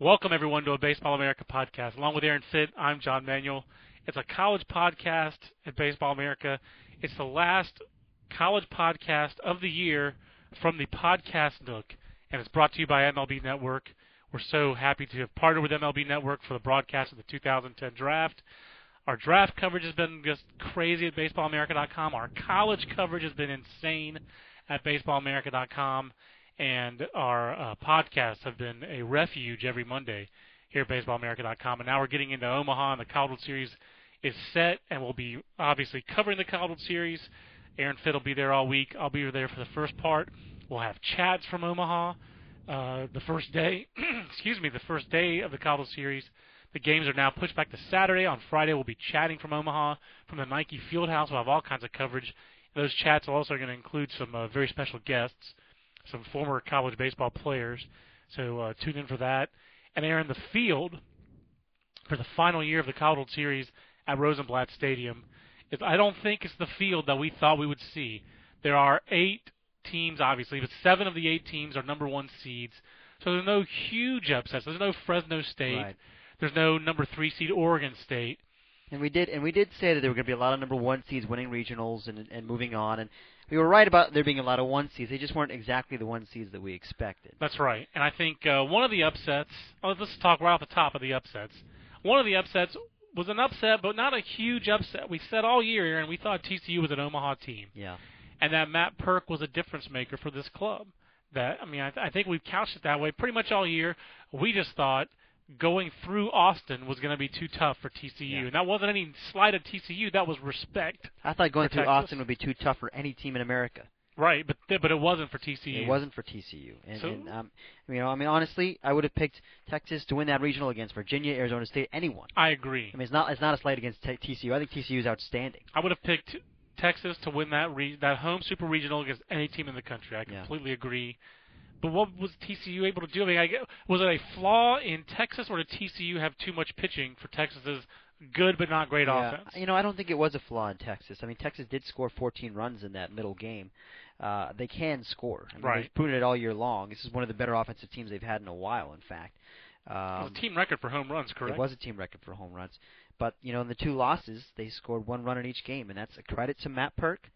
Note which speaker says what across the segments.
Speaker 1: Welcome, everyone, to a Baseball America podcast. Along with Aaron Fitt, I'm John Manuel. It's a college podcast at Baseball America. It's the last college podcast of the year from the Podcast Nook, and it's brought to you by MLB Network. We're so happy to have partnered with MLB Network for the broadcast of the 2010 draft. Our draft coverage has been just crazy at BaseballAmerica.com. Our college coverage has been insane at BaseballAmerica.com and our uh, podcasts have been a refuge every Monday here at BaseballAmerica.com. And now we're getting into Omaha, and the World Series is set, and we'll be obviously covering the World Series. Aaron Fitt will be there all week. I'll be there for the first part. We'll have chats from Omaha uh, the first day. excuse me, the first day of the World Series. The games are now pushed back to Saturday. On Friday, we'll be chatting from Omaha from the Nike Fieldhouse. We'll have all kinds of coverage. Those chats are also going to include some uh, very special guests some former college baseball players. So uh, tune in for that. And they're in the field for the final year of the College World Series at Rosenblatt Stadium. If I don't think it's the field that we thought we would see. There are eight teams, obviously, but seven of the eight teams are number one seeds. So there's no huge upsets. There's no Fresno State.
Speaker 2: Right.
Speaker 1: There's no number three seed Oregon State.
Speaker 2: And we did, and we did say that there were going to be a lot of number one seeds winning regionals and and moving on. And we were right about there being a lot of one seeds. They just weren't exactly the one seeds that we expected.
Speaker 1: That's right. And I think uh, one of the upsets. Oh, let's talk right off the top of the upsets. One of the upsets was an upset, but not a huge upset. We said all year, and we thought TCU was an Omaha team,
Speaker 2: Yeah.
Speaker 1: and that Matt Purke was a difference maker for this club. That I mean, I, th- I think we've couched it that way pretty much all year. We just thought going through Austin was going to be too tough for TCU,
Speaker 2: Yeah.
Speaker 1: and that wasn't any slight of TCU. That was respect.
Speaker 2: I thought going through
Speaker 1: Texas?
Speaker 2: Austin would be too tough for any team in America.
Speaker 1: Right, but th- but it wasn't for TCU.
Speaker 2: It wasn't for TCU. And,
Speaker 1: So-
Speaker 2: and um, you know, I mean, honestly, I would have picked Texas to win that regional against Virginia, Arizona State, anyone.
Speaker 1: I agree.
Speaker 2: I mean, it's not it's not a slight against t- TCU. I think TCU is outstanding.
Speaker 1: I would have picked Texas to win that re- that home super regional against any team in the country. I
Speaker 2: Yeah.
Speaker 1: completely agree. But what was TCU able to do? I mean, I get, was it a flaw in Texas, or did TCU have too much pitching for Texas's good but not great
Speaker 2: Yeah.
Speaker 1: offense?
Speaker 2: You know, I don't think it was a flaw in Texas. I mean, Texas did score 14 runs in that middle game. Uh, they can score. I mean,
Speaker 1: Right.
Speaker 2: They've proven it all year long. This is one of the better offensive teams they've had in a while, in fact.
Speaker 1: it was
Speaker 2: Um,
Speaker 1: a team record for home runs, correct?
Speaker 2: It was a team record for home runs. But, you know, in the two losses, they scored one run in each game, and that's a credit to Matt Purke,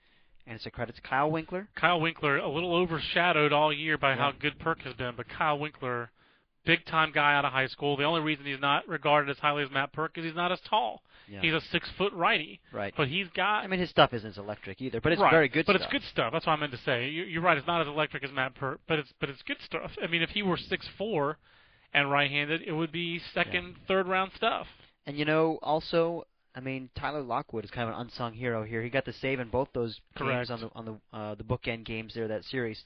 Speaker 2: and it's a credit to Kyle Winkler.
Speaker 1: Kyle Winkler a little overshadowed all year by how good Purke has been, but Kyle Winkler, big time guy out of high school. The only reason he's not regarded as highly as Matt Purke is he's not as tall.
Speaker 2: Yeah.
Speaker 1: He's a six foot righty,
Speaker 2: right.
Speaker 1: but he's got
Speaker 2: I mean, his stuff isn't as electric either, but it's
Speaker 1: right.
Speaker 2: very good stuff.
Speaker 1: But
Speaker 2: stuff.
Speaker 1: it's good stuff. That's what I meant to say. You, you're right. It's not as electric as Matt Purke, but it's but it's good stuff. I mean, if he were six four and right-handed, it would be second, third round stuff.
Speaker 2: And you know, also, I mean, Tyler Lockwood is kind of an unsung hero here. He got the save in both those
Speaker 1: Correct.
Speaker 2: games on the on the uh, the bookend games there that series.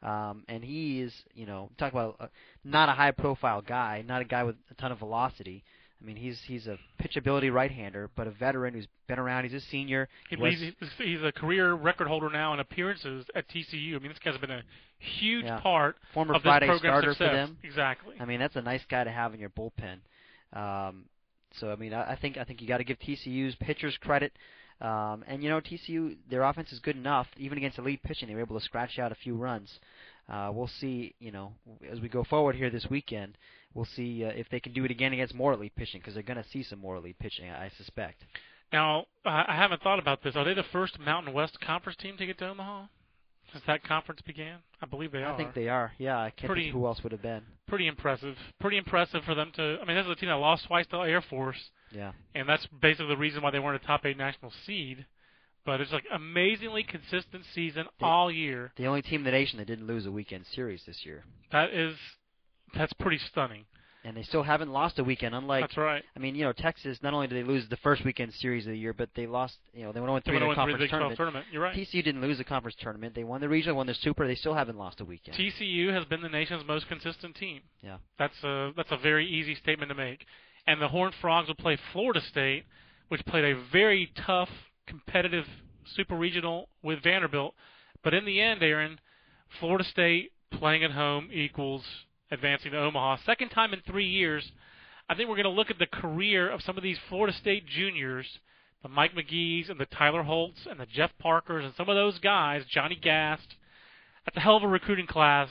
Speaker 2: Um, and he is, you know, talk about uh, not a high-profile guy, not a guy with a ton of velocity. I mean, he's he's a pitchability right-hander, but a veteran who's been around. He's a senior.
Speaker 1: He,
Speaker 2: was-
Speaker 1: he's, he's a career record holder now in appearances at TCU. I mean, this guy's been a huge
Speaker 2: Yeah.
Speaker 1: part
Speaker 2: former
Speaker 1: of this
Speaker 2: Friday
Speaker 1: program's
Speaker 2: starter
Speaker 1: success.
Speaker 2: for them.
Speaker 1: Exactly.
Speaker 2: I mean, that's a nice guy to have in your bullpen. Um, so I mean, I, I think I think you got to give TCU's pitchers credit. Um, and you know, TCU their offense is good enough. Even against elite pitching, they were able to scratch out a few runs. Uh, we'll see. You know, as we go forward here this weekend, we'll see uh, if they can do it again against more elite pitching because they're going to see some more elite pitching, I suspect.
Speaker 1: Now, I haven't thought about this. Are they the first Mountain West Conference team to get to Omaha since that conference began? I believe they are.
Speaker 2: I think they are. Yeah, I can't
Speaker 1: Pretty-
Speaker 2: think who else would have been.
Speaker 1: pretty impressive. Pretty impressive for them to. I mean, this is a team that lost twice to Air Force.
Speaker 2: Yeah.
Speaker 1: and that's basically the reason why they weren't a top eight national seed. But it's like amazingly consistent season
Speaker 2: They-
Speaker 1: all year.
Speaker 2: The only team in the nation that didn't lose a weekend series this year.
Speaker 1: That is, that's pretty stunning.
Speaker 2: And they still haven't lost a weekend. Unlike
Speaker 1: That's right.
Speaker 2: I mean, you know, Texas. Not only did they lose the first weekend series of the year, but they lost. You know, they went 0
Speaker 1: They
Speaker 2: three in the
Speaker 1: on the
Speaker 2: conference
Speaker 1: Big 12
Speaker 2: tournament.
Speaker 1: tournament. You're right.
Speaker 2: TCU didn't lose the conference tournament. They won the regional, won the super. They still haven't lost a weekend.
Speaker 1: TCU has been the nation's most consistent team.
Speaker 2: Yeah.
Speaker 1: That's a that's a very easy statement to make. And the Horned Frogs will play Florida State, which played a very tough, competitive super regional with Vanderbilt. But in the end, Aaron, Florida State playing at home equals advancing to Omaha. Second time in three years. I think we're going to look at the career of some of these Florida State juniors, the Mike McGee's and the Tyler Holts and the Jeff Parkers and some of those guys, Johnny Gast. That's a hell of a recruiting class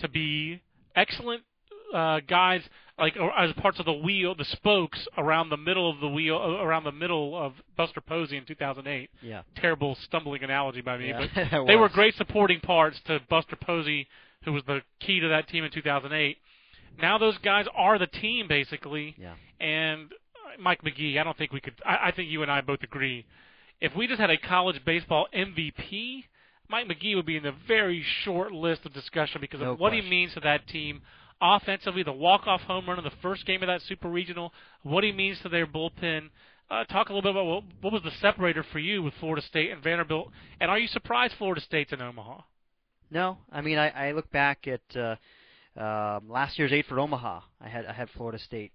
Speaker 1: to be excellent uh, guys like or as parts of the wheel, the spokes around the middle of the wheel, uh, around the middle of Buster Posey in 2008.
Speaker 2: Yeah.
Speaker 1: Terrible stumbling analogy by me,
Speaker 2: Yeah,
Speaker 1: but they were great supporting parts to Buster Posey, who was the key to that team in 2008. Now those guys are the team basically,
Speaker 2: Yeah.
Speaker 1: and uh, Mike McGee. I don't think we could. I, I think you and I both agree. If we just had a college baseball MVP, Mike McGee would be in the very short list of discussion because
Speaker 2: No
Speaker 1: of what he means to that team offensively, the walk-off home run in the first game of that super regional, what he means to their bullpen. Uh, talk a little bit about what, what was the separator for you with Florida State and Vanderbilt, and are you surprised Florida State's in Omaha?
Speaker 2: No, I mean I, I look back at uh, um, last year's eight for Omaha. I had I had Florida State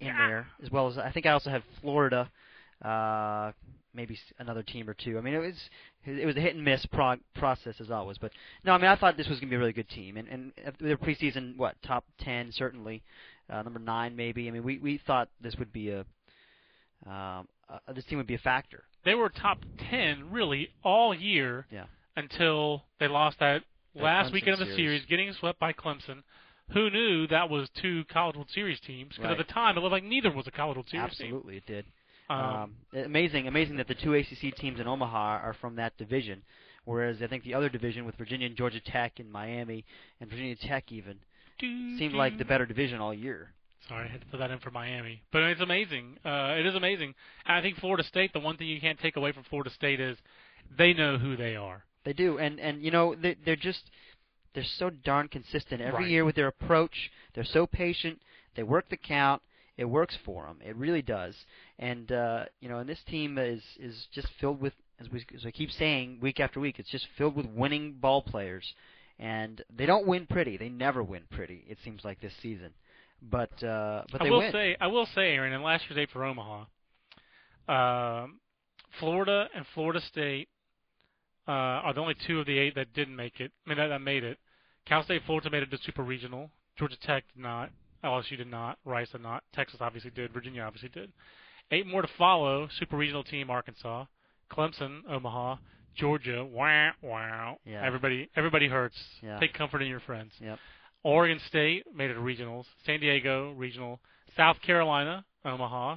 Speaker 2: in
Speaker 1: Yeah.
Speaker 2: there as well as I think I also had Florida, uh, maybe another team or two. I mean it was it was a hit and miss prog- process as always. But no, I mean I thought this was gonna be a really good team and and uh, their preseason what top ten certainly, uh, number nine maybe. I mean we we thought this would be a um, uh, this team would be a factor.
Speaker 1: They were top 10 really all year
Speaker 2: Yeah.
Speaker 1: Until they lost that
Speaker 2: That
Speaker 1: last
Speaker 2: Clemson
Speaker 1: weekend of the
Speaker 2: series.
Speaker 1: series, getting swept by Clemson. Who knew that was two College World Series teams? Because
Speaker 2: Right.
Speaker 1: at the time, it looked like neither was a College World Series team.
Speaker 2: Absolutely, it did.
Speaker 1: Um,
Speaker 2: Um, amazing, amazing that the two ACC teams in Omaha are from that division, whereas I think the other division with Virginia and Georgia Tech and Miami and Virginia Tech even
Speaker 1: doo,
Speaker 2: seemed like the better division all year.
Speaker 1: Sorry, I had to put that in for Miami. But it's amazing. Uh, it is amazing. And I think Florida State, the one thing you can't take away from Florida State is they know who they are.
Speaker 2: They do, and and you know they they're just they're so darn consistent every
Speaker 1: Right.
Speaker 2: year with their approach. They're so patient. They work the count. It works for them. It really does. And uh, you know, and this team is is just filled with, as we as I keep saying week after week, it's just filled with winning ball players. And they don't win pretty. They never win pretty. It seems like this season, but uh, but
Speaker 1: I
Speaker 2: they
Speaker 1: will
Speaker 2: win.
Speaker 1: say, I will say, Aaron, in last year's eight for Omaha, um, Florida and Florida State uh, are the only two of the eight that didn't make it. I mean, that, that made it. Cal State Fullerton made it to Super Regional. Georgia Tech did not. LSU did not. Rice did not. Texas obviously did. Virginia obviously did. Eight more to follow. Super Regional team Arkansas, Clemson, Omaha, Georgia. Wow, wow.
Speaker 2: Yeah.
Speaker 1: Everybody, everybody hurts.
Speaker 2: Yeah.
Speaker 1: Take comfort in your friends.
Speaker 2: Yep.
Speaker 1: Oregon State made it to regionals. San Diego regional. South Carolina, Omaha.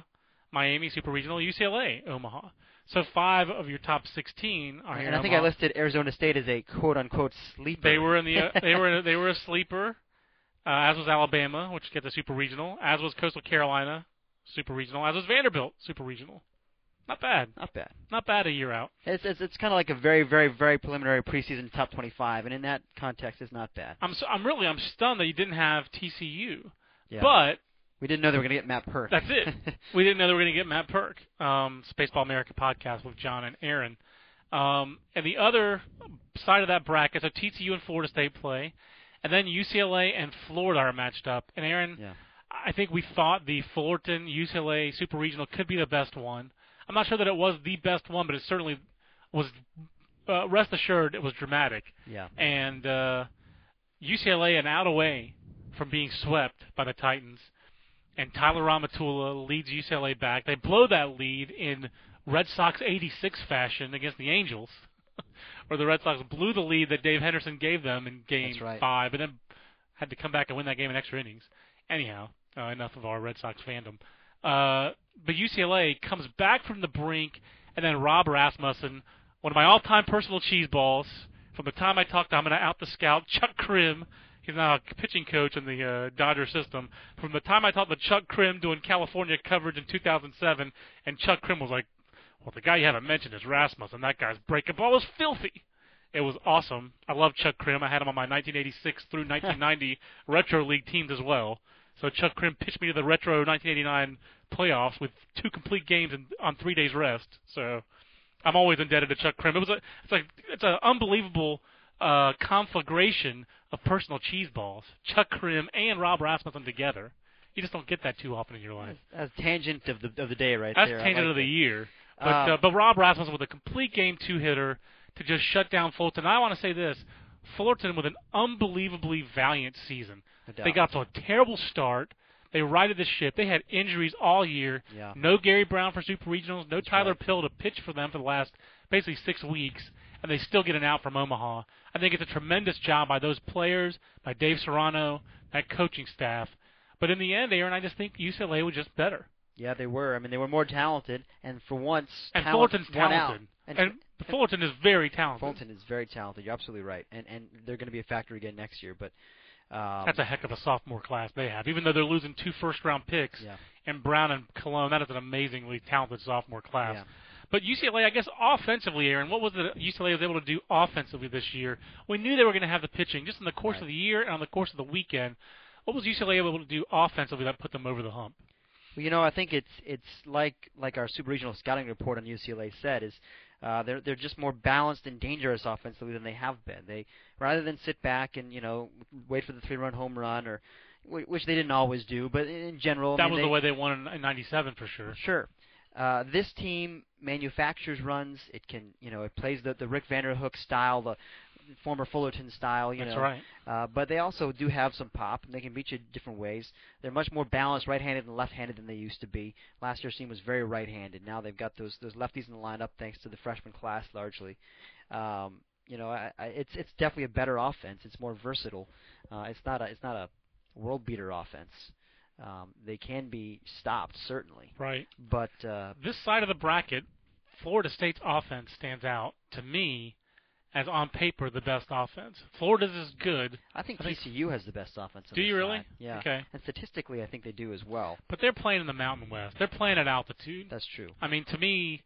Speaker 1: Miami Super Regional. UCLA, Omaha. So five of your top 16 are here.
Speaker 2: And I think I listed Arizona State as a quote unquote sleeper.
Speaker 1: They were in the uh, they were they were a sleeper, uh, as was Alabama, which gets a super regional, as was Coastal Carolina, super regional, as was Vanderbilt, super regional. Not bad,
Speaker 2: not bad.
Speaker 1: not bad a year out.
Speaker 2: It's it's, it's kind of like a very very very preliminary preseason top 25, and in that context, it's not bad.
Speaker 1: I'm so, I'm really I'm stunned that you didn't have TCU,
Speaker 2: Yeah.
Speaker 1: but
Speaker 2: we didn't know they were going to get Matt Purke.
Speaker 1: That's it. we didn't know they were going to get Matt Purke. Um, Baseball America podcast with John and Aaron. Um, and the other side of that bracket, so TCU and Florida State play, and then UCLA and Florida are matched up. And Aaron,
Speaker 2: yeah.
Speaker 1: I think we thought the Fullerton UCLA Super Regional could be the best one. I'm not sure that it was the best one, but it certainly was. Uh, rest assured, it was dramatic.
Speaker 2: Yeah.
Speaker 1: And uh, UCLA an out away from being swept by the Titans, and Tyler Rahmatulla leads UCLA back. They blow that lead in Red Sox 86 fashion against the Angels, where the Red Sox blew the lead that Dave Henderson gave them in Game
Speaker 2: right.
Speaker 1: Five, and then had to come back and win that game in extra innings. Anyhow, uh, enough of our Red Sox fandom. Uh, but UCLA comes back from the brink, and then Rob Rasmussen, one of my all-time personal cheese balls. From the time I talked to him, I'm going to out the scout Chuck Crim. He's now a pitching coach in the uh, Dodger system. From the time I talked to Chuck Crim doing California coverage in 2007, and Chuck Crim was like, "Well, the guy you haven't mentioned is Rasmussen. That guy's breaking ball is filthy." It was awesome. I love Chuck Crim. I had him on my 1986 through 1990 retro league teams as well. So Chuck Crim pitched me to the retro 1989 playoffs with two complete games and on three days rest. So I'm always indebted to Chuck Crim. It was a it's like it's an unbelievable uh, conflagration of personal cheese balls. Chuck Crim and Rob Rasmussen together. You just don't get that too often in your life.
Speaker 2: That's a tangent of the of the day right
Speaker 1: That's
Speaker 2: there. I
Speaker 1: tangent
Speaker 2: like
Speaker 1: of the year. But
Speaker 2: Um,
Speaker 1: uh, but Rob Rasmussen with a complete game two hitter to just shut down Fulton. I want to say this: Fullerton with an unbelievably valiant season.
Speaker 2: no.
Speaker 1: They got to a terrible start. They righted the ship. They had injuries all year.
Speaker 2: yeah.
Speaker 1: No Gary Brown for Super Regionals. No
Speaker 2: That's
Speaker 1: Tyler
Speaker 2: right.
Speaker 1: Pill to pitch for them for the last basically six weeks, and they still get an out from Omaha. I think it's a tremendous job by those players, by Dave Serrano, that coaching staff. But in the end, Aaron, I just think UCLA was just better.
Speaker 2: Yeah, they were. I mean, they were more talented, and for once,
Speaker 1: And
Speaker 2: talent
Speaker 1: Fullerton's talented.
Speaker 2: And,
Speaker 1: And Fullerton is very talented.
Speaker 2: Fulton is very talented. You're absolutely right, and and they're going to be a factor again next year. But um,
Speaker 1: That's a heck of a sophomore class they have. Even though they're losing two first round picks,
Speaker 2: yeah,
Speaker 1: and Brown and Colón, that is an amazingly talented sophomore class.
Speaker 2: yeah.
Speaker 1: But UCLA, I guess offensively, Aaron, what was it UCLA was able to do offensively this year? We knew they were going to have the pitching just in the course
Speaker 2: Right.
Speaker 1: of the year and on the course of the weekend. What was UCLA able to do offensively that put them over the hump?
Speaker 2: Well, you know, I think it's it's like like our super regional scouting report on UCLA said is uh, they're they're just more balanced and dangerous offensively than they have been. They rather than sit back and you know wait for the three run home run or which they didn't always do, but in general, I
Speaker 1: that
Speaker 2: mean,
Speaker 1: was
Speaker 2: they,
Speaker 1: the way they won in '97 for sure.
Speaker 2: Sure. Uh, this team manufactures runs. It can, you know, it plays the the Rick Vanderhook style, the former Fullerton style. You
Speaker 1: That's
Speaker 2: know,
Speaker 1: right.
Speaker 2: uh, but they also do have some pop, and they can beat you different ways. They're much more balanced, right-handed and left-handed than they used to be. Last year's team was very right-handed. Now they've got those those lefties in the lineup, thanks to the freshman class largely. Um, you know, I, I, it's it's definitely a better offense. It's more versatile. Uh, it's not a it's not a world beater offense. Um, they can be stopped certainly,
Speaker 1: Right.
Speaker 2: but uh,
Speaker 1: This side of the bracket, Florida State's offense stands out to me as on paper the best offense. Florida's is good,
Speaker 2: I think
Speaker 1: I think-
Speaker 2: TCU has the best offense.
Speaker 1: Do you really?
Speaker 2: side. Yeah.
Speaker 1: Okay.
Speaker 2: And statistically, I think they do as well.
Speaker 1: but they're playing in the Mountain West. They're playing at altitude.
Speaker 2: That's true.
Speaker 1: I mean, to me,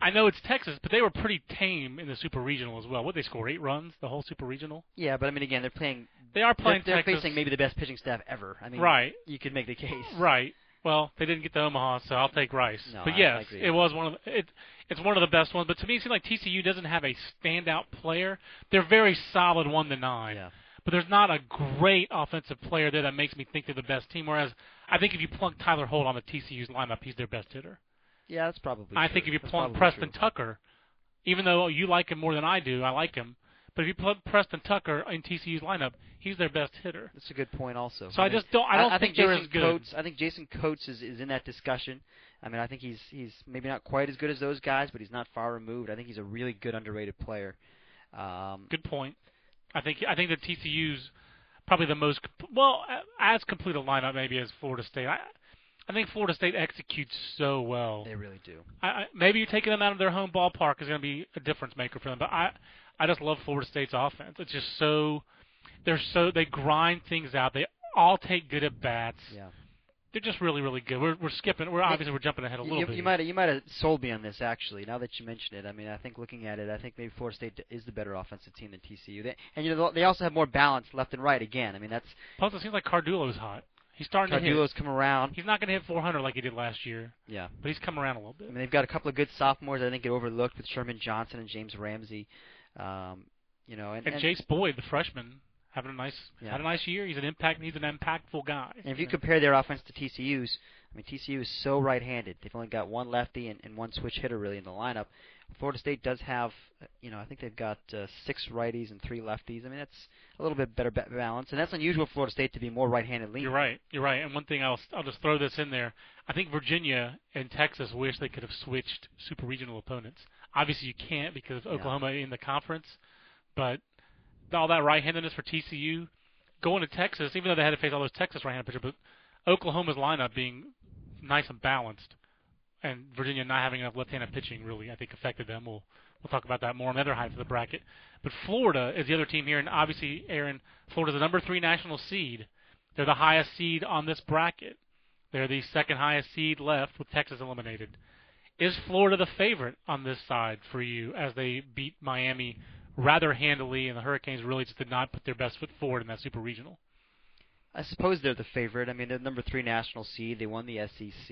Speaker 1: I know it's Texas, but they were pretty tame in the Super Regional as well. What they score eight runs the whole Super Regional.
Speaker 2: Yeah, but I mean, again, they're playing.
Speaker 1: They are
Speaker 2: They're,
Speaker 1: playing
Speaker 2: they're
Speaker 1: Texas.
Speaker 2: facing maybe the best pitching staff ever. I mean,
Speaker 1: right,
Speaker 2: You could make the case.
Speaker 1: right. Well, they didn't get to Omaha, so I'll take Rice.
Speaker 2: No,
Speaker 1: but
Speaker 2: I-
Speaker 1: yes,
Speaker 2: I
Speaker 1: it was one of the, it. It's one of the best ones. But to me, it seems like TCU doesn't have a standout player. They're very solid one to nine.
Speaker 2: Yeah.
Speaker 1: But there's not a great offensive player there that makes me think they're the best team. Whereas I think if you plunk Tyler Holt on the TCU's lineup, he's their best hitter.
Speaker 2: Yeah, that's probably.
Speaker 1: I
Speaker 2: true.
Speaker 1: think if you
Speaker 2: That's
Speaker 1: plunk Preston
Speaker 2: true.
Speaker 1: Tucker, even though you like him more than I do, I like him. But if you plug Preston Tucker in TCU's lineup, he's their best hitter.
Speaker 2: That's a good point, also.
Speaker 1: So I,
Speaker 2: mean,
Speaker 1: just don't. I don't
Speaker 2: I
Speaker 1: think,
Speaker 2: think Jason. Coates. I think Jason Coats is, is in that discussion. I mean, I think he's he's maybe not quite as good as those guys, but he's not far removed. I think he's a really good underrated player. Um,
Speaker 1: Good point. I think I think that TCU's probably the most well as complete a lineup maybe as Florida State. I I think Florida State executes so well.
Speaker 2: they really do.
Speaker 1: I, I, maybe you're taking them out of their home ballpark is going to be a difference maker for them. But I, I just love Florida State's offense. It's just so, they're so they grind things out. They all take good at bats.
Speaker 2: Yeah.
Speaker 1: They're just really, really good. We're we're skipping. We're obviously we're jumping ahead a little
Speaker 2: you,
Speaker 1: bit.
Speaker 2: you might you might have sold me on this actually. Now that you mention it, I mean, I think looking at it, I think maybe Florida State is the better offensive team than TCU. They, and you know they also have more balance left and right. Again, I mean that's
Speaker 1: Plus, it seems like Cardullo's hot. He's starting to hit.
Speaker 2: Cardullo's come around.
Speaker 1: He's not going to hit 400 like he did last year,
Speaker 2: Yeah.
Speaker 1: but he's come around a little bit.
Speaker 2: I mean, they've got a couple of good sophomores. I think get overlooked with Sherman Johnson and James Ramsey. Um, you know, and,
Speaker 1: And,
Speaker 2: and,
Speaker 1: Jayce Boyd, the freshman, having a nice
Speaker 2: Yeah.
Speaker 1: had a nice year. He's an impact. He's an impactful guy.
Speaker 2: and if you
Speaker 1: know.
Speaker 2: compare their offense to TCU's, I mean, TCU is so right-handed. They've only got one lefty and, and one switch hitter really in the lineup. Florida State does have, you know, I think they've got uh, six righties and three lefties. I mean, that's a little bit better balance, and that's unusual for Florida State to be more right-handed leaning.
Speaker 1: You're right. You're right. And one thing I'll I'll just throw this in there. I think Virginia and Texas wish they could have switched super regional opponents. Obviously, you can't because of
Speaker 2: Yeah.
Speaker 1: Oklahoma in the conference, but all that right-handedness for TCU going to Texas, even though they had to face all those Texas right-handed pitchers, but Oklahoma's lineup being nice and balanced, and Virginia not having enough left-handed pitching really, I think, affected them. We'll we'll talk about that more on the other half of the bracket. But Florida is the other team here, and obviously, Aaron, Florida's the number three national seed. They're the highest seed on this bracket. They're the second highest seed left with Texas eliminated. Is Florida the favorite on this side for you as they beat Miami rather handily, and the Hurricanes really just did not put their best foot forward in that super regional?
Speaker 2: I suppose they're the favorite. I mean, they're number three national seed. They won the SEC.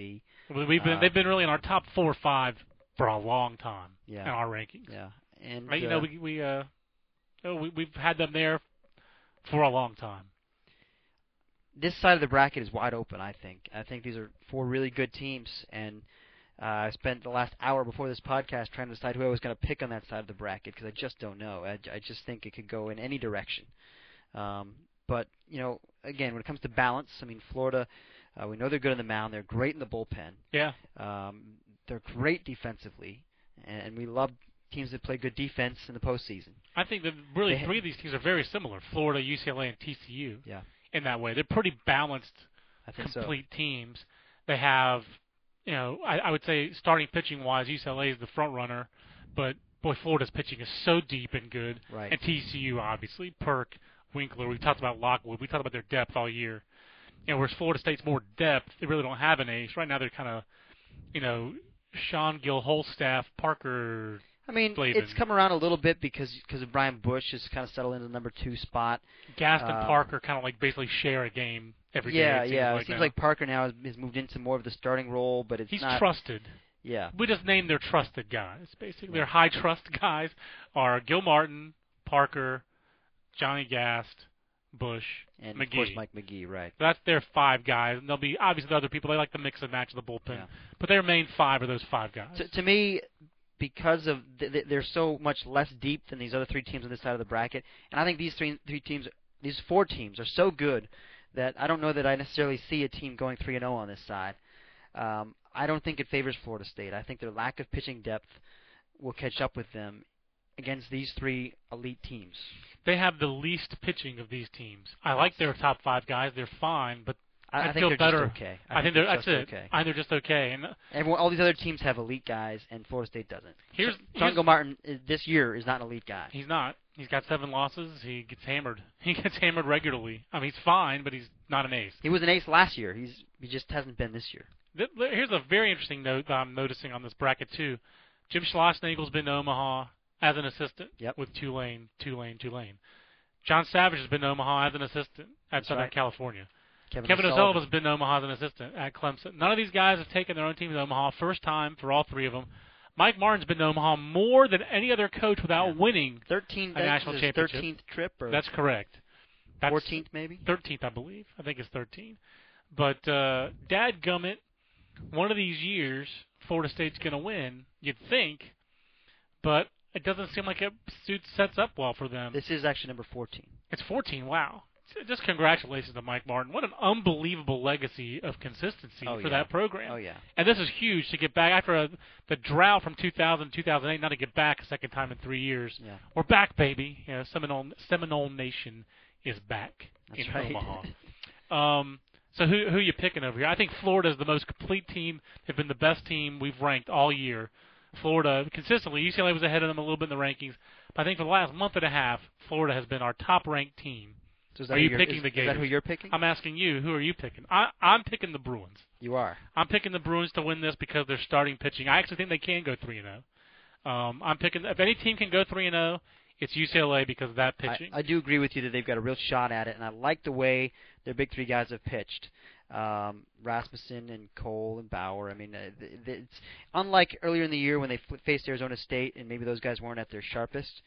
Speaker 1: We've been
Speaker 2: Uh,
Speaker 1: they've been really in our top four or five for a long time
Speaker 2: Yeah.
Speaker 1: in our rankings.
Speaker 2: Yeah, and
Speaker 1: Right, you
Speaker 2: uh,
Speaker 1: know, we we uh, oh, we we've had them there for a long time.
Speaker 2: this side of the bracket is wide open. I think. I think these are four really good teams, and uh, I spent the last hour before this podcast trying to decide who I was going to pick on that side of the bracket because I just don't know. I, I just think it could go in any direction. Um, but you know, again, when it comes to balance, I mean, Florida, uh, we know they're good on the mound. They're great in the bullpen.
Speaker 1: Yeah,
Speaker 2: Um, they're great defensively, and, we love teams that play good defense in the postseason.
Speaker 1: I think that really
Speaker 2: They ha-
Speaker 1: three of these teams are very similar: Florida, UCLA, and TCU.
Speaker 2: Yeah.
Speaker 1: In that way, they're pretty balanced,
Speaker 2: think so.
Speaker 1: complete teams. They have, you know, I, I would say starting pitching wise, UCLA is the front runner, but boy, Florida's pitching is so deep and good.
Speaker 2: Right.
Speaker 1: And TCU, obviously, Purke, Winkler. We talked about Lockwood. We talked about their depth all year. You know, whereas Florida State's more depth, they really don't have an ace. Right now, they're kind of, you know, Sean Gill, Holstaff, Parker.
Speaker 2: I mean,
Speaker 1: Flavin.
Speaker 2: it's come around a little bit because because of Brian Busch has kind of settled into the number two spot.
Speaker 1: Gaston
Speaker 2: Um,
Speaker 1: Parker kind of like basically share a game every day.
Speaker 2: yeah,
Speaker 1: it seems
Speaker 2: yeah.
Speaker 1: Like
Speaker 2: it seems
Speaker 1: now.
Speaker 2: like Parker now has, has moved into more of the starting role, but it's
Speaker 1: he's
Speaker 2: not.
Speaker 1: trusted.
Speaker 2: yeah,
Speaker 1: We just named their trusted guys. Basically, their high trust guys are Gilmartin, Parker, Johnny Gast, Busch,
Speaker 2: and
Speaker 1: McGee.
Speaker 2: of course Mike McGee, right?
Speaker 1: That's their five guys. And there'll be obviously the other people. They like to mix and match the bullpen,
Speaker 2: Yeah.
Speaker 1: but their main five are those five guys.
Speaker 2: To, to me, because of th- th- they're so much less deep than these other three teams on this side of the bracket, and I think these three three teams, these four teams, are so good that I don't know that I necessarily see a team going three and zero on this side. Um, I don't think it favors Florida State. I think their lack of pitching depth will catch up with them against these three elite teams.
Speaker 1: They have the least pitching of these teams. I like their top five guys. They're fine, but
Speaker 2: I,
Speaker 1: I
Speaker 2: I think
Speaker 1: feel
Speaker 2: they're
Speaker 1: better.
Speaker 2: just okay.
Speaker 1: I, think they're
Speaker 2: just
Speaker 1: that's it.
Speaker 2: okay.
Speaker 1: I think they're just okay. And uh,
Speaker 2: Everyone, all these other teams have elite guys, and Florida State doesn't.
Speaker 1: here's, here's
Speaker 2: Gilmartin is, uh, this year is not an elite guy.
Speaker 1: He's not. He's got seven losses. He gets hammered. He gets hammered regularly. I mean, he's fine, but he's not an ace.
Speaker 2: He was an ace last year. He's he just hasn't been this year.
Speaker 1: Here's a very interesting note that I'm noticing on this bracket too. Jim Schlossnagle's been to Omaha as an assistant
Speaker 2: Yep.
Speaker 1: with Tulane, Tulane, Tulane. John Savage has been to Omaha as an assistant at
Speaker 2: That's
Speaker 1: Southern
Speaker 2: right.
Speaker 1: California.
Speaker 2: Kevin,
Speaker 1: Kevin
Speaker 2: O'Sullivan.
Speaker 1: O'Sullivan's been to Omaha as an assistant at Clemson. None of these guys have taken their own team to Omaha. First time for all three of them. Mike Martin's been to Omaha more than any other coach without
Speaker 2: Yeah.
Speaker 1: winning.
Speaker 2: Thirteen.
Speaker 1: A
Speaker 2: that's
Speaker 1: national championship.
Speaker 2: Thirteenth trip or
Speaker 1: That's correct.
Speaker 2: Fourteenth maybe.
Speaker 1: 13th, I believe. I think it's 13. But uh, Dad Gummit, one of these years, Florida State's going to win. You'd think, but it doesn't seem like it suits sets up well for them.
Speaker 2: This is actually number fourteen.
Speaker 1: It's 14. Wow. Just congratulations to Mike Martin. What an unbelievable legacy of consistency
Speaker 2: Oh,
Speaker 1: for
Speaker 2: yeah.
Speaker 1: that program.
Speaker 2: Oh yeah.
Speaker 1: And this is huge to get back after a, the drought from 2000 2008. Now to get back a second time in three years.
Speaker 2: Yeah.
Speaker 1: We're back, baby. You know, Seminole Seminole Nation is back
Speaker 2: That's
Speaker 1: in
Speaker 2: right.
Speaker 1: Omaha. Um, so who who you picking over here? I think Florida is the most complete team. They've been the best team we've ranked all year. Florida consistently. UCLA was ahead of them a little bit in the rankings, but I think for the last month and a half, Florida has been our top ranked team.
Speaker 2: So is that
Speaker 1: Are you picking
Speaker 2: is,
Speaker 1: the
Speaker 2: Is that who you're picking?
Speaker 1: I'm asking you, who are you picking? I I'm picking the Bruins.
Speaker 2: you are.
Speaker 1: I'm picking the Bruins to win this because they're starting pitching. I actually think they can go three and zero. Um, I'm picking if any team can go three and zero, it's UCLA because of that
Speaker 2: I,
Speaker 1: pitching.
Speaker 2: I do agree with you that they've got a real shot at it, and I like the way their big three guys have pitched. Um, Rasmussen and Cole and Bauer. I mean, uh, it's unlike earlier in the year when they faced Arizona State, and maybe those guys weren't at their sharpest.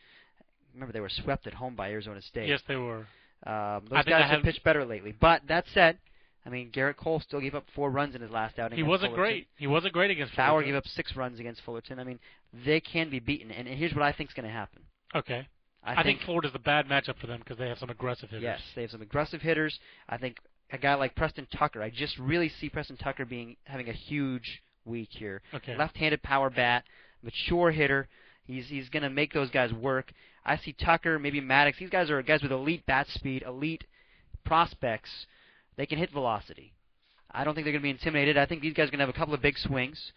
Speaker 2: Remember, they were swept at home by Arizona State.
Speaker 1: yes, they were.
Speaker 2: Um, those
Speaker 1: I
Speaker 2: guys have
Speaker 1: have-
Speaker 2: pitched better lately. But that said, I mean, Gerrit Cole still gave up four runs in his last outing.
Speaker 1: He wasn't
Speaker 2: Fullerton.
Speaker 1: great. He wasn't great against
Speaker 2: Bauer
Speaker 1: Fullerton.
Speaker 2: gave up six runs against Fullerton. I mean, they can be beaten. And, and here's what I think is going to happen.
Speaker 1: Okay.
Speaker 2: I,
Speaker 1: I, think, Florida's a bad matchup for them because they have some aggressive hitters.
Speaker 2: yes, they have some aggressive hitters. I think a guy like Preston Tucker. I just really see Preston Tucker being having a huge week here.
Speaker 1: Okay.
Speaker 2: Left-handed power bat, mature hitter. He's he's going to make those guys work. I see Tucker, maybe Maddox. These guys are guys with elite bat speed, elite prospects. They can hit velocity. I don't think they're going to be intimidated. I think these guys are going to have a couple of big swings.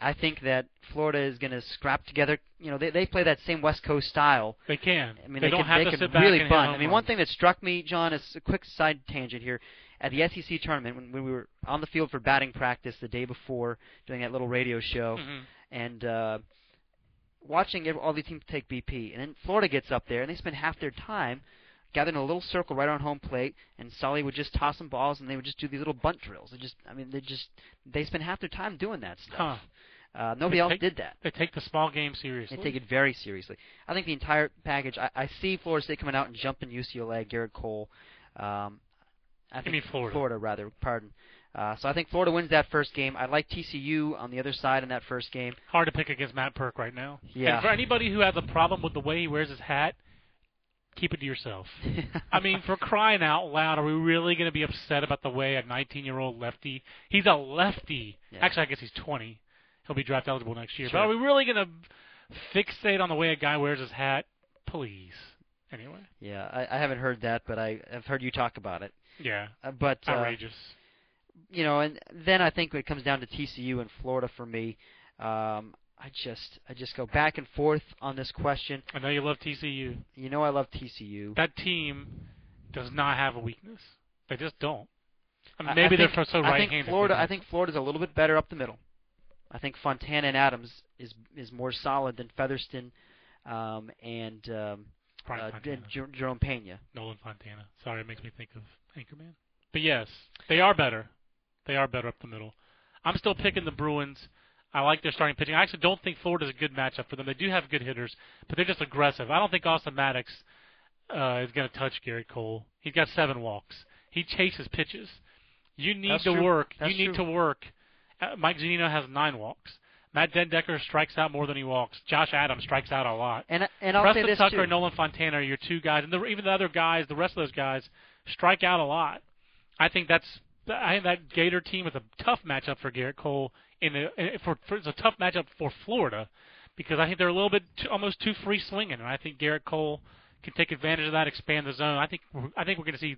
Speaker 2: I think that Florida is going to scrap together. You know, they they play that same West Coast style.
Speaker 1: They can.
Speaker 2: I mean,
Speaker 1: they,
Speaker 2: they,
Speaker 1: don't
Speaker 2: can,
Speaker 1: have
Speaker 2: they
Speaker 1: to
Speaker 2: can
Speaker 1: sit back
Speaker 2: really
Speaker 1: and hit
Speaker 2: bunt. I mean, one thing that struck me, John, is a quick side tangent here. At the SEC tournament, when, when we were on the field for batting practice the day before, doing that little radio show,
Speaker 1: Mhm.
Speaker 2: and uh, watching all these teams take BP, and then Florida gets up there, and they spend half their time gathered in a little circle right on home plate, and Sully would just toss them balls, and they would just do these little bunt drills. They just, I mean, they just they spend half their time doing that stuff.
Speaker 1: Huh.
Speaker 2: Uh, nobody else
Speaker 1: take-
Speaker 2: did that.
Speaker 1: They take the small game seriously.
Speaker 2: They take it very seriously. I think the entire package. I, I see Florida State coming out and jumping UCLA, Gerrit Cole. Um, I think
Speaker 1: Florida.
Speaker 2: Florida, rather. Pardon. Uh, so I think Florida wins that first game. I like TCU on the other side in that first game.
Speaker 1: Hard to pick against Matt Purke right now.
Speaker 2: Yeah.
Speaker 1: And for anybody who has a problem with the way he wears his hat, keep it to yourself. I mean, for crying out loud, are we really going to be upset about the way a 19-year-old lefty? He's a lefty.
Speaker 2: Yeah.
Speaker 1: Actually, I guess he's 20. He'll be draft eligible next year.
Speaker 2: Sure.
Speaker 1: But are we really going to fixate on the way a guy wears his hat? Please. Anyway.
Speaker 2: yeah, I, I haven't heard that, but I, I've heard you talk about it.
Speaker 1: Yeah.
Speaker 2: Uh, but uh,
Speaker 1: Outrageous.
Speaker 2: you know, and then I think it comes down to TCU and Florida for me. Um, I just I just go back and forth on this question.
Speaker 1: I know you love TCU.
Speaker 2: You know, I love TCU.
Speaker 1: That team does not have a weakness. They just don't. I mean, maybe
Speaker 2: I think,
Speaker 1: they're so right-handed.
Speaker 2: I think Florida. I think Florida's a little bit better up the middle. I think Fontana and Adams is is more solid than Featherston um, and um, uh,
Speaker 1: Fontana.
Speaker 2: Jer- Jerome Pena.
Speaker 1: Nolan Fontana. Sorry, it makes me think of Anchorman. But yes, they are better. They are better up the middle. I'm still picking the Bruins. I like their starting pitching. I actually don't think Florida's a good matchup for them. They do have good hitters, but they're just aggressive. I don't think Austin Maddox uh, is going to touch Gerrit Cole. He's got seven walks. He chases pitches. You need
Speaker 2: That's
Speaker 1: to
Speaker 2: true.
Speaker 1: work.
Speaker 2: That's
Speaker 1: you need
Speaker 2: true.
Speaker 1: to work. Uh, Mike Zunino has nine walks. Matt den Dekker strikes out more than he walks. Josh Adams strikes out a lot.
Speaker 2: And and I'll
Speaker 1: Preston
Speaker 2: say this
Speaker 1: Tucker
Speaker 2: too.
Speaker 1: and Nolan Fontana are your two guys, and the, even the other guys, the rest of those guys, strike out a lot. I think that's I think that Gator team is a tough matchup for Gerrit Cole. In the for, for it's a tough matchup for Florida because I think they're a little bit too, almost too free swinging, and I think Gerrit Cole can take advantage of that, expand the zone. I think we're- I think we're going to see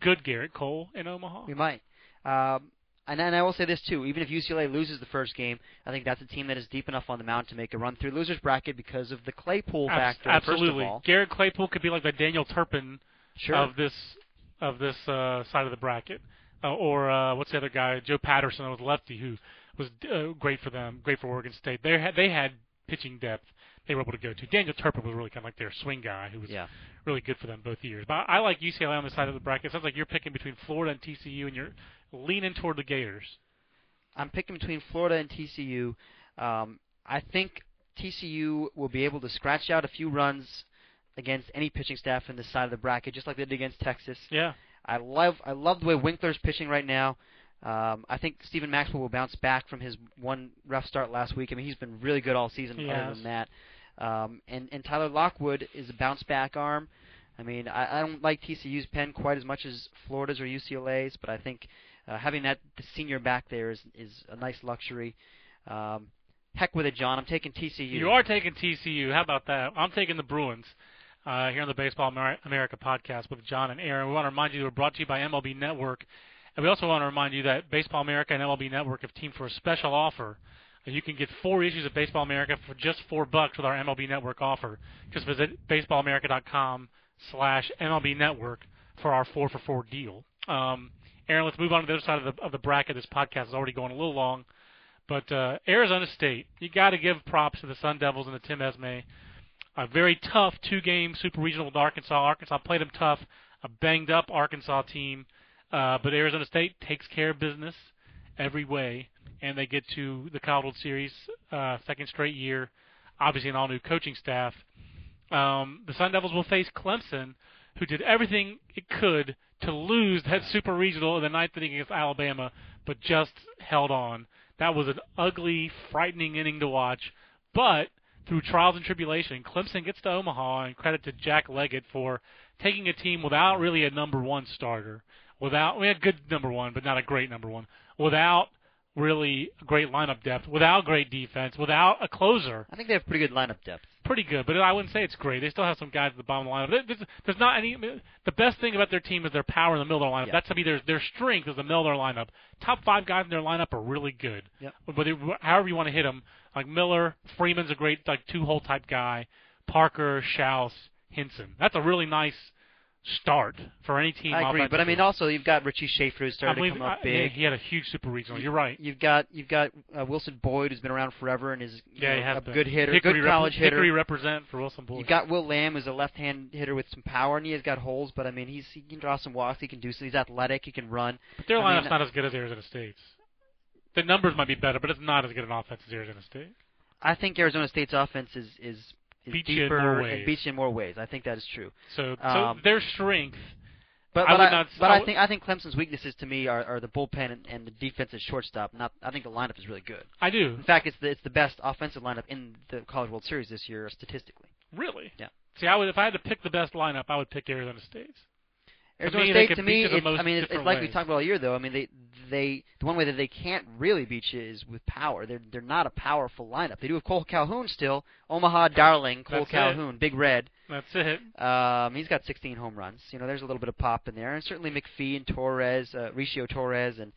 Speaker 1: good Gerrit Cole in Omaha.
Speaker 2: We might. Um, and then I will say this too: even if UCLA loses the first game, I think that's a team that is deep enough on the mound to make a run through losers bracket because of the Claypool factor.
Speaker 1: absolutely,
Speaker 2: First of all,
Speaker 1: Garrett Claypool could be like the Daniel Turpin
Speaker 2: sure.
Speaker 1: of this of this uh, side of the bracket. Uh, or uh, what's the other guy? Joe Patterson was lefty who was uh, great for them, great for Oregon State. They had they had pitching depth they were able to go to. Daniel Turpin was really kind of like their swing guy who was
Speaker 2: yeah.
Speaker 1: really good for them both years. But I like UCLA on the side of the bracket. It sounds like you're picking between Florida and TCU, and you're leaning toward the Gators.
Speaker 2: I'm picking between Florida and TCU. Um, I think TCU will be able to scratch out a few runs against any pitching staff in this side of the bracket, just like they did against Texas.
Speaker 1: Yeah,
Speaker 2: I love I love the way Winkler's pitching right now. Um, I think Stephen Maxwell will bounce back from his one rough start last week. I mean, he's been really good all season.
Speaker 1: He
Speaker 2: other
Speaker 1: has.
Speaker 2: than that, um, and and Tyler Lockwood is a bounce back arm. I mean, I, I don't like TCU's pen quite as much as Florida's or UCLA's, but I think uh, having that the senior back there is is a nice luxury. Um, heck with it, John. I'm taking TCU.
Speaker 1: you are taking TCU. How about that? I'm taking the Bruins. Uh, here on the Baseball America podcast with John and Aaron. We want to remind you we're brought to you by MLB Network. And we also want to remind you that Baseball America and MLB Network have teamed for a special offer. You can get four issues of Baseball America for just four bucks with our MLB Network offer. Just visit baseballamerica.com slash MLB Network for our four for four deal. Um, Aaron, let's move on to the other side of the, of the bracket. This podcast is already going a little long. But uh, Arizona State, you got to give props to the Sun Devils and the Tim Esmay. A very tough two-game Super Regional with Arkansas. Arkansas played them tough. A banged-up Arkansas team, uh, but Arizona State takes care of business every way, and they get to the College Series uh, second straight year. Obviously, an all-new coaching staff. Um, the Sun Devils will face Clemson, who did everything it could to lose that Super Regional in the ninth inning against Alabama, but just held on. That was an ugly, frightening inning to watch. But through trials and tribulation, Clemson gets to Omaha, and credit to Jack Leggett for taking a team without really a number one starter, without we had good number one, but not a great number one, without really great lineup depth, without great defense, without a closer
Speaker 2: I think they have pretty good lineup depth.
Speaker 1: pretty good, but I wouldn't say it's great. They still have some guys at the bottom of the lineup. There's, there's not any. The best thing about their team is their power in the middle of their lineup.
Speaker 2: Yeah.
Speaker 1: That's to be their their strength is the middle of their lineup. Top five guys in their lineup are really good.
Speaker 2: Yep.
Speaker 1: Whether however you want to hit them, like Miller, Freeman's a great like two hole type guy. Parker, Schaus, Hinson. That's a really nice start for any team.
Speaker 2: I agree, but I mean also you've got Richie Shaffer who's starting to come up
Speaker 1: I-
Speaker 2: big.
Speaker 1: he had a huge super regional. You're right.
Speaker 2: You've got you've got uh, Wilson Boyd who's been around forever and is
Speaker 1: Yeah,
Speaker 2: know, a
Speaker 1: been.
Speaker 2: good hitter,
Speaker 1: Hickory
Speaker 2: good
Speaker 1: rep-
Speaker 2: college hitter.
Speaker 1: Hickory represent for Wilson Boyd.
Speaker 2: You've got Will Lamb who's a left-hand hitter with some power, and he has got holes. But I mean, he's he can draw some walks. He can do some. He's athletic. He can run.
Speaker 1: but their
Speaker 2: I mean,
Speaker 1: lineup's not as good as Arizona State's. The numbers might be better, but it's not as good an offense as Arizona State.
Speaker 2: I think Arizona State's offense is is, is
Speaker 1: Beats you in
Speaker 2: deeper
Speaker 1: more
Speaker 2: and
Speaker 1: ways.
Speaker 2: beats you in more ways. I think that is true.
Speaker 1: So, so
Speaker 2: Um,
Speaker 1: their strength.
Speaker 2: But
Speaker 1: I
Speaker 2: but
Speaker 1: would
Speaker 2: I,
Speaker 1: not-
Speaker 2: but
Speaker 1: I
Speaker 2: I think I think Clemson's weaknesses to me are, are the bullpen and, and the defense shortstop. Not I think the lineup is really good.
Speaker 1: I do
Speaker 2: In fact, it's the it's the best offensive lineup in the College World Series this year statistically.
Speaker 1: really.
Speaker 2: Yeah.
Speaker 1: See, I would if I had to pick the best lineup, I would pick Arizona State's. To
Speaker 2: Arizona
Speaker 1: me, they
Speaker 2: State to me,
Speaker 1: you the
Speaker 2: it's,
Speaker 1: most
Speaker 2: I mean, it's, like we talked about all year though. I mean, they they the one way that they can't really beat you is with power. They're they're not a powerful lineup. They do have Cole Calhoun still, Omaha darling Cole
Speaker 1: That's it.
Speaker 2: Calhoun, Big Red.
Speaker 1: That's it.
Speaker 2: Um, he's got 16 home runs. You know, there's a little bit of pop in there, and certainly McPhee and Torrez, uh, Riccio Torrez, and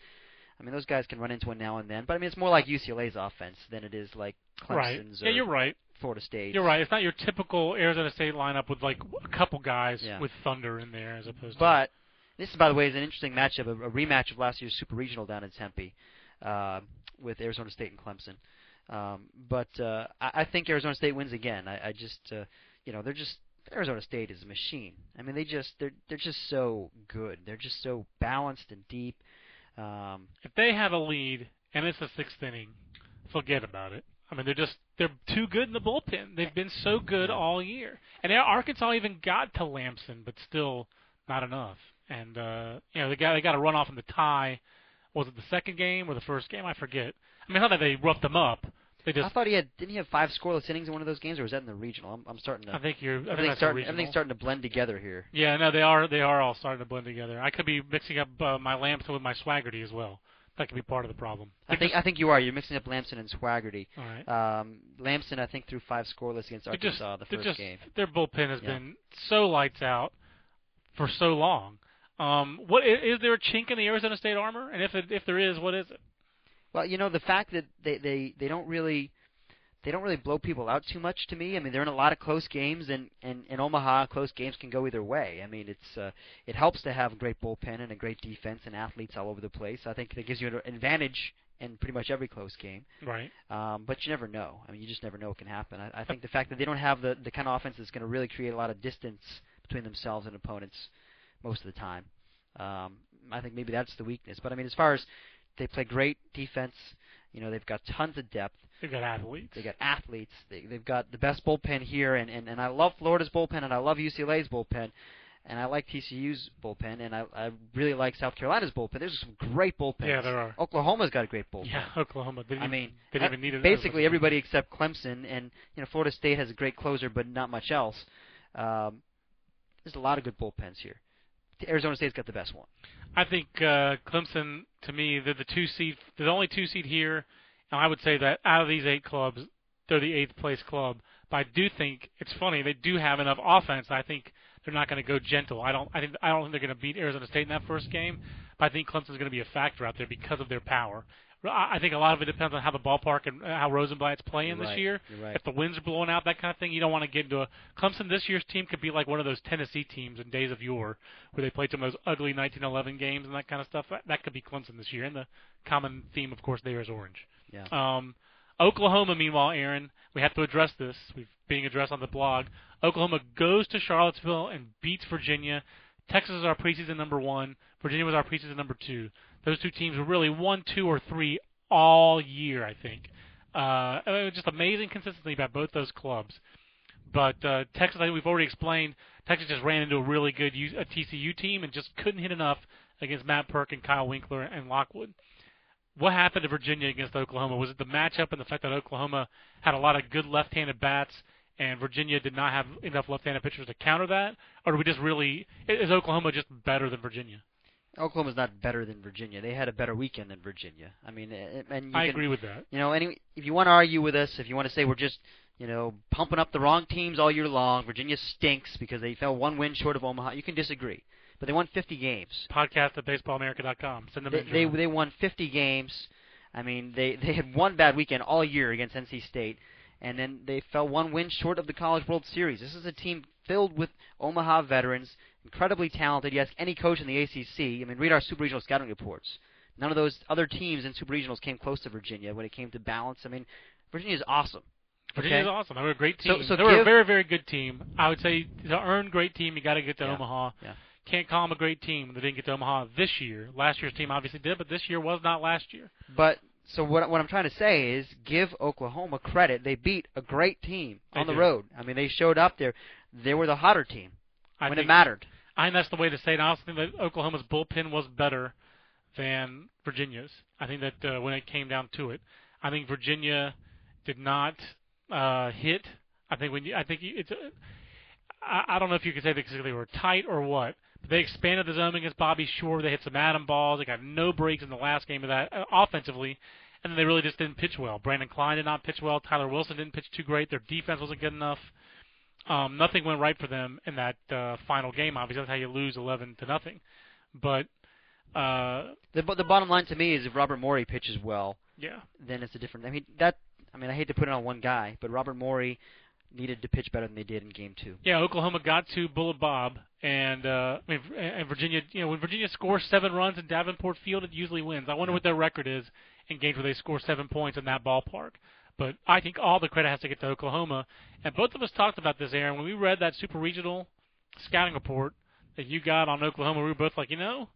Speaker 2: I mean those guys can run into one now and then. But I mean, it's more like UCLA's offense than it is like
Speaker 1: Right.
Speaker 2: Clemson's
Speaker 1: Yeah, you're right.
Speaker 2: Florida State.
Speaker 1: You're right. It's not your typical Arizona State lineup with like a couple guys
Speaker 2: Yeah.
Speaker 1: with thunder in there as opposed to.
Speaker 2: But this, by the way, is an interesting matchup, a, a rematch of last year's Super Regional down in Tempe uh, with Arizona State and Clemson. Um, but uh, I, I think Arizona State wins again. I, I just, uh, you know, they're just Arizona State is a machine. I mean, they just they're they're just so good. They're just so balanced and deep. Um,
Speaker 1: if they have a lead and it's the sixth inning, forget about it. I mean, they're just they're too good in the bullpen. They've been so good all year, and Arkansas even got to Lambson, but still not enough. And uh, you know, they got they got a run off in the tie. Was it the second game or the first game? I forget. I mean, not that they roughed them up. They
Speaker 2: I thought he had didn't he have five scoreless innings in one of those games, or was that in the regional? I'm, I'm starting to
Speaker 1: I think you're. I think
Speaker 2: everything's starting everything's starting to blend together here.
Speaker 1: Yeah, no, they are. They are all starting to blend together. I could be mixing up uh, my Lambson with my Swagerty as well. That could be part of the problem.
Speaker 2: I think I think you are. You're mixing up Lambson and Swagerty.
Speaker 1: All right.
Speaker 2: Um, Lambson, I think, threw five scoreless against
Speaker 1: They're just-
Speaker 2: Arkansas the first
Speaker 1: just-
Speaker 2: game.
Speaker 1: Their bullpen has
Speaker 2: Yeah.
Speaker 1: been so lights out for so long. Um, what is there a chink in the Arizona State armor? And if it, if there is, what is it?
Speaker 2: Well, you know, the fact that they they they don't really they don't really blow people out too much to me. I mean, they're in a lot of close games, and and in Omaha, close games can go either way. I mean, it's uh, it helps to have a great bullpen and a great defense and athletes all over the place. I think that gives you an advantage in pretty much every close game.
Speaker 1: Right.
Speaker 2: Um, but you never know. I mean, you just never know what can happen. I, I think the fact that they don't have the the kind of offense that's going to really create a lot of distance between themselves and opponents most of the time. Um, I think maybe that's the weakness. But I mean, as far as they play great defense, you know, they've got tons of depth.
Speaker 1: They've got athletes.
Speaker 2: They got athletes. They, they've got the best bullpen here, and, and and I love Florida's bullpen, and I love UCLA's bullpen, and I like TCU's bullpen, and I I really like South Carolina's bullpen. There's some great bullpens.
Speaker 1: Yeah, there are.
Speaker 2: Oklahoma's got a great bullpen.
Speaker 1: Yeah, Oklahoma. They didn't
Speaker 2: I mean,
Speaker 1: they didn't
Speaker 2: uh,
Speaker 1: even need it.
Speaker 2: basically everybody except Clemson, and you know Florida State has a great closer, but not much else. Um, there's a lot of good bullpens here. Arizona State's got the best one.
Speaker 1: I think uh, Clemson, to me, they're the two seed. They're the only two seed here, and I would say that out of these eight clubs, they're the eighth place club. But I do think it's funny they do have enough offense. I think they're not going to go gentle. I don't. I think I don't think they're going to beat Arizona State in that first game. But I think Clemson's going to be a factor out there because of their power. I I think a lot of it depends on how the ballpark and how Rosenblatt's playing
Speaker 2: You're
Speaker 1: this
Speaker 2: right.
Speaker 1: year.
Speaker 2: Right.
Speaker 1: If the winds are blowing out, that kind of thing, you don't want to get into a Clemson. This year's team could be like one of those Tennessee teams in days of yore, where they played some of those ugly 1911 games and that kind of stuff. That, that could be Clemson this year. And the common theme, of course, there is orange.
Speaker 2: Yeah.
Speaker 1: Um, Oklahoma, meanwhile, Aaron, we have to address this. We've being addressed on the blog. Oklahoma goes to Charlottesville and beats Virginia. Texas is our preseason number one. Virginia was our preseason number two. Those two teams were really one, two, or three all year, I think. Uh, it was just amazing consistency by both those clubs. But uh, Texas, I think we've already explained, Texas just ran into a really good U- a TCU team and just couldn't hit enough against Matt Purke and Kyle Winkler and Lockwood. What happened to Virginia against Oklahoma? Was it the matchup and the fact that Oklahoma had a lot of good left-handed bats and Virginia did not have enough left-handed pitchers to counter that, or do we just really is Oklahoma just better than Virginia?
Speaker 2: Oklahoma's not better than Virginia. They had a better weekend than Virginia. I mean, and you
Speaker 1: I
Speaker 2: can,
Speaker 1: agree with that.
Speaker 2: You know, any if you want to argue with us, if you want to say we're just you know pumping up the wrong teams all year long, Virginia stinks because they fell one win short of Omaha. You can disagree, but they won 50 games.
Speaker 1: Podcast at baseballamerica.com. Send them
Speaker 2: They they, they won 50 games. I mean, they they had one bad weekend all year against NC State, and then they fell one win short of the College World Series. This is a team filled with Omaha veterans, incredibly talented. You ask any coach in the ACC. I mean, read our Super Regional scouting reports. None of those other teams in Super Regionals came close to Virginia when it came to balance. I mean, Virginia is awesome.
Speaker 1: Virginia's
Speaker 2: Okay.
Speaker 1: awesome. They were a great team.
Speaker 2: So- so
Speaker 1: they were a very, very good team. I would say to earn great team, you got to get to
Speaker 2: Yeah.
Speaker 1: Omaha.
Speaker 2: Yeah.
Speaker 1: Can't call them a great team. They didn't get to Omaha this year. Last year's team obviously did, but this year was not last year.
Speaker 2: But so what what I'm trying to say is give Oklahoma credit. They beat a great team
Speaker 1: They
Speaker 2: on the
Speaker 1: did.
Speaker 2: road. I mean, they showed up there. They were the hotter team
Speaker 1: I
Speaker 2: when it mattered.
Speaker 1: I think that's the way to say it. I also think that Oklahoma's bullpen was better than Virginia's. I think that uh, when it came down to it, I think Virginia did not uh, hit. I think when you, I think you, it's. Uh, I, I don't know if you could say because they were tight or what. They expanded the zone against Bobby Shore. They hit some Adam balls. They got no breaks in the last game of that uh, offensively, and then they really just didn't pitch well. Brandon Kline did not pitch well. Tyler Wilson didn't pitch too great. Their defense wasn't good enough. Um, nothing went right for them in that uh, final game. Obviously, that's how you lose 11 to nothing. But uh,
Speaker 2: The the bottom line to me is if Robert Morey pitches well,
Speaker 1: yeah,
Speaker 2: then it's a different. I mean that. I mean I hate to put it on one guy, but Robert Morey needed to pitch better than they did in game two.
Speaker 1: yeah. Oklahoma got to Bullet Bob, and uh, I mean, and Virginia. You know, when Virginia scores seven runs in Davenport Field, it usually wins. I wonder
Speaker 2: Yeah.
Speaker 1: what their record is in games where they score seven points in that ballpark. But I think all the credit has to get to Oklahoma. And both of us talked about this, Aaron, when we read that super regional scouting report that you got on Oklahoma. We were both like, you know,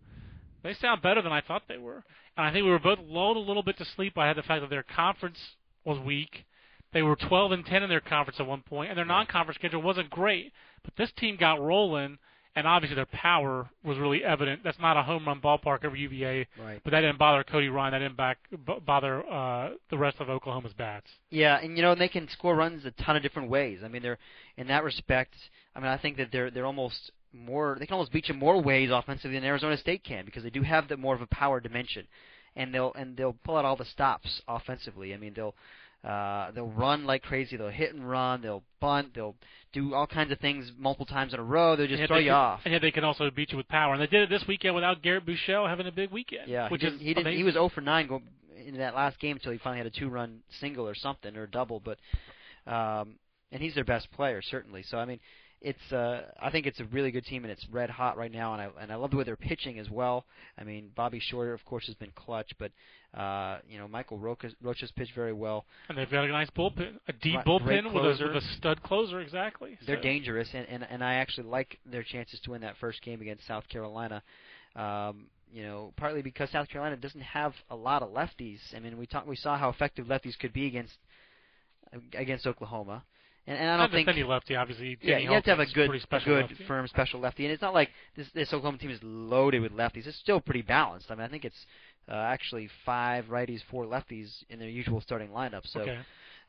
Speaker 1: they sound better than I thought they were. And I think we were both lulled a little bit to sleep by the fact that their conference was weak. They were 12 and 10 in their conference at one point, and their non-conference schedule wasn't great. But this team got rolling, and obviously their power was really evident. That's not a home run ballpark over UVA,
Speaker 2: Right.
Speaker 1: but that didn't bother Cody Reine. That didn't back, b- bother uh, the rest of Oklahoma's bats.
Speaker 2: Yeah, and you know they can score runs a ton of different ways. I mean, they're in that respect. I mean, I think that they're they're almost more. They can almost beat you more ways offensively than Arizona State can because they do have the more of a power dimension, and they'll and they'll pull out all the stops offensively. I mean, they'll. Uh, they'll run like crazy. They'll hit and run. They'll bunt. They'll do all kinds of things multiple times in a row. They'll just throw
Speaker 1: they
Speaker 2: you off.
Speaker 1: And yet they can also beat you with power. And they did it this weekend without Garrett Buechele having a big weekend.
Speaker 2: Yeah,
Speaker 1: which
Speaker 2: he
Speaker 1: is
Speaker 2: he didn't. He was 0 for 9 go in that last game until he finally had a two-run single or something or a double. But um, and he's their best player certainly. So I mean, it's uh, I think it's a really good team and it's red hot right now. And I and I love the way they're pitching as well. I mean, Bobby Shorter of course has been clutch, but uh, you know Michael Rocha Rocha's pitched very well.
Speaker 1: And they've got a nice bullpen, a deep
Speaker 2: Right,
Speaker 1: bullpen with a, with a stud closer. Exactly.
Speaker 2: They're
Speaker 1: So-
Speaker 2: dangerous, and, and and I actually like their chances to win that first game against South Carolina. Um, you know, partly because South Carolina doesn't have a lot of lefties. I mean, we talk, we saw how effective lefties could be against against Oklahoma, and, and I don't think
Speaker 1: just any lefty, obviously.
Speaker 2: yeah, you have to have a good,
Speaker 1: pretty
Speaker 2: a
Speaker 1: special
Speaker 2: good,
Speaker 1: lefty.
Speaker 2: firm special lefty, and it's not like this this Oklahoma team is loaded with lefties. It's still pretty balanced. I mean, I think it's uh, actually five righties, four lefties in their usual starting lineup. So,
Speaker 1: okay.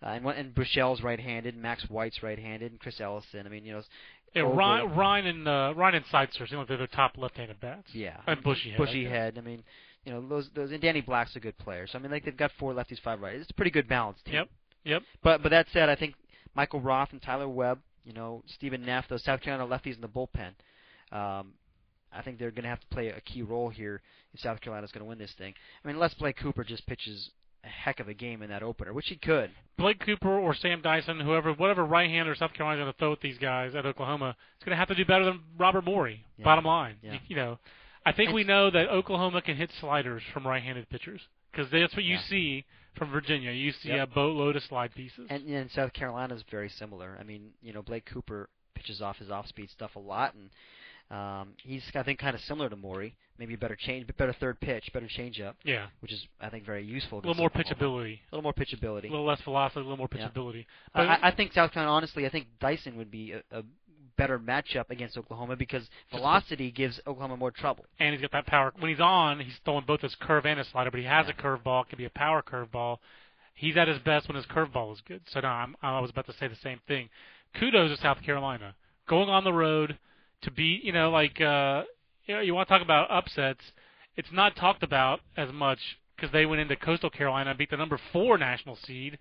Speaker 2: uh, and one- and Buechele's right-handed, Max White's right-handed, and Chris Ellison. I mean, you know,
Speaker 1: Yeah, Reine, Reine and uh, Reine and Seitzer seem like they're the top left-handed bats.
Speaker 2: yeah,
Speaker 1: And Bushy head.
Speaker 2: bushy
Speaker 1: I
Speaker 2: head. I mean, you know, those those and Danny Black's a good player. So I mean, like they've got four lefties, five righties. It's a pretty good balance team.
Speaker 1: Yep. Yep.
Speaker 2: But but that said, I think Michael Roth and Tyler Webb, you know, Stephen Neff, those South Carolina lefties in the bullpen. Um, I think they're going to have to play a key role here if South Carolina's going to win this thing. I mean, unless Blake Cooper just pitches a heck of a game in that opener, which he could.
Speaker 1: Blake Cooper or Sam Dyson, whoever, whatever right-hander South Carolina's going to throw at these guys at Oklahoma, is going to have to do better than Robert Morey.
Speaker 2: Yeah.
Speaker 1: Bottom line,
Speaker 2: Yeah.
Speaker 1: you, you know, I think
Speaker 2: And-
Speaker 1: we know that Oklahoma can hit sliders from right-handed pitchers because that's what you
Speaker 2: Yeah.
Speaker 1: see from Virginia. You see
Speaker 2: Yep.
Speaker 1: a boatload of slide pieces.
Speaker 2: And, and South Carolina's very similar. I mean, you know, Blake Cooper pitches off his off-speed stuff a lot, and um, he's I think kind of similar to Morey. Maybe a better change, but better third pitch, better changeup,
Speaker 1: yeah,
Speaker 2: which is I think very useful.
Speaker 1: a little more pitchability,
Speaker 2: A little more pitchability.
Speaker 1: a little less velocity, a little more pitchability.
Speaker 2: I,
Speaker 1: But
Speaker 2: I- I think South Carolina, honestly, I think Dyson would be a, a better matchup against Oklahoma because velocity gives Oklahoma more trouble.
Speaker 1: and he's got that power. When he's on, he's throwing both his curve and his slider, but he has
Speaker 2: Yeah.
Speaker 1: a curveball. It can be a power curveball. He's at his best when his curveball is good. So no, I'm, I was about to say the same thing. Kudos to South Carolina going on the road to beat. You know, like uh, you know, you want to talk about upsets. It's not talked about as much because they went into Coastal Carolina and beat the number four national seed.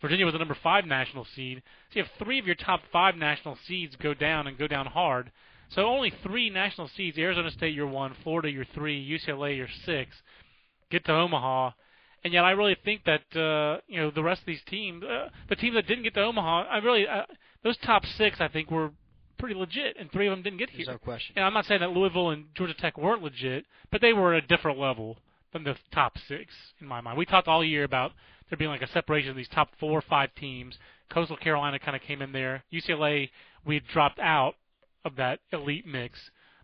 Speaker 1: Virginia was the number five national seed. So you have three of your top five national seeds go down and go down hard. So only three national seeds: Arizona State, you're one; Florida, you're three; UCLA, you're six. Get to Omaha, and yet I really think that uh, you know the rest of these teams, uh, the teams that didn't get to Omaha, I really uh, those top six I think were pretty legit, and three of them didn't get here.
Speaker 2: There's no question.
Speaker 1: And I'm not saying that Louisville and Georgia Tech weren't legit, but they were at a different level than the top six in my mind. We talked all year about there being like a separation of these top four or five teams. Coastal Carolina kind of came in there. UCLA we had dropped out of that elite mix.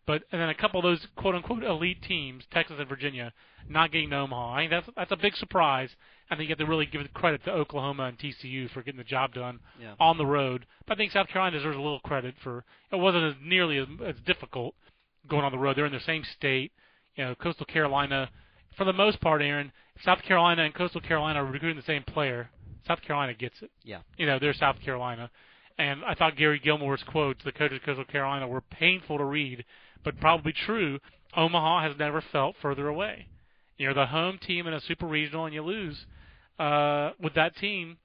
Speaker 1: But and then a couple of those quote unquote elite teams, Texas and Virginia, not getting to Omaha. I think that's that's a big surprise. I think you have to really give credit to Oklahoma and TCU for getting the job done
Speaker 2: Yeah.
Speaker 1: on the road. But I think South Carolina deserves a little credit for it wasn't as nearly as, as difficult going on the road. They're in the same state. You know, Coastal Carolina, for the most part, Aaron, South Carolina and Coastal Carolina are recruiting the same player. South Carolina gets it.
Speaker 2: Yeah.
Speaker 1: You know, they're South Carolina. And I thought Gary Gilmore's quotes, the coach of Coastal Carolina, were painful to read, but probably true. Omaha has never felt further away. You're the home team in a super regional, and you lose uh, with that team.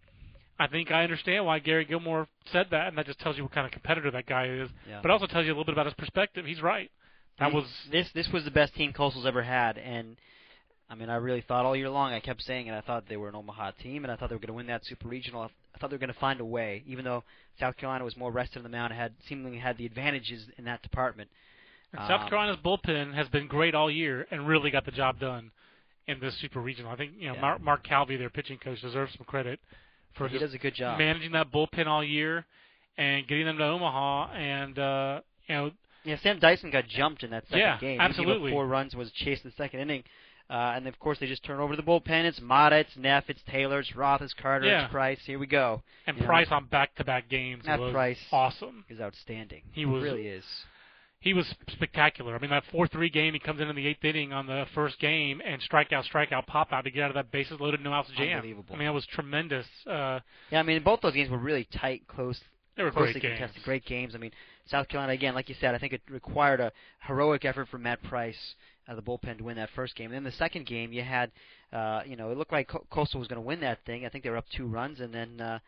Speaker 1: I think I understand why Gary Gilmore said that, and that just tells you what kind of competitor that guy is.
Speaker 2: Yeah.
Speaker 1: But also tells you a little bit about his perspective. He's right. That
Speaker 2: He-
Speaker 1: was
Speaker 2: this. This was the best team Coastal's ever had, and I mean, I really thought all year long. I kept saying it. I thought they were an Omaha team, and I thought they were going to win that super regional. I thought they were going to find a way, even though South Carolina was more rested on the mound, had seemingly had the advantages in that department.
Speaker 1: And South
Speaker 2: Um,
Speaker 1: Carolina's bullpen has been great all year and really got the job done in this super regional. I think you know
Speaker 2: Yeah.
Speaker 1: Mark, Mark Calvi, their pitching coach, deserves some credit for
Speaker 2: he does a good job.
Speaker 1: managing that bullpen all year and getting them to Omaha. And uh, you know,
Speaker 2: Yeah, Sam Dyson got jumped in that second
Speaker 1: Yeah,
Speaker 2: game.
Speaker 1: Absolutely.
Speaker 2: four runs, was chased in the second inning. Uh, and of course, they just turn over the bullpen. It's Mata, it's Neff, it's Taylor, it's Roth, it's Carter,
Speaker 1: Yeah.
Speaker 2: it's Price. Here we go.
Speaker 1: and
Speaker 2: You know,
Speaker 1: Price on back-to-back games
Speaker 2: Matt
Speaker 1: was
Speaker 2: Price.
Speaker 1: awesome.
Speaker 2: Is outstanding.
Speaker 1: He was-
Speaker 2: really is.
Speaker 1: He was spectacular. I mean, that four-three game, he comes in in the eighth inning on the first game and strikeout, strikeout, pop out to get out of that bases loaded, no outs jam.
Speaker 2: Unbelievable.
Speaker 1: I mean, it was tremendous. Uh,
Speaker 2: Yeah, I mean, both those games were really tight, close,
Speaker 1: they were
Speaker 2: closely
Speaker 1: great games.
Speaker 2: contested, great games. I mean, South Carolina again, like you said, I think it required a heroic effort from Matt Price, uh, the bullpen, to win that first game. And then the second game, you had, uh, you know, it looked like Co- Coastal was going to win that thing. I think they were up two runs, and then uh,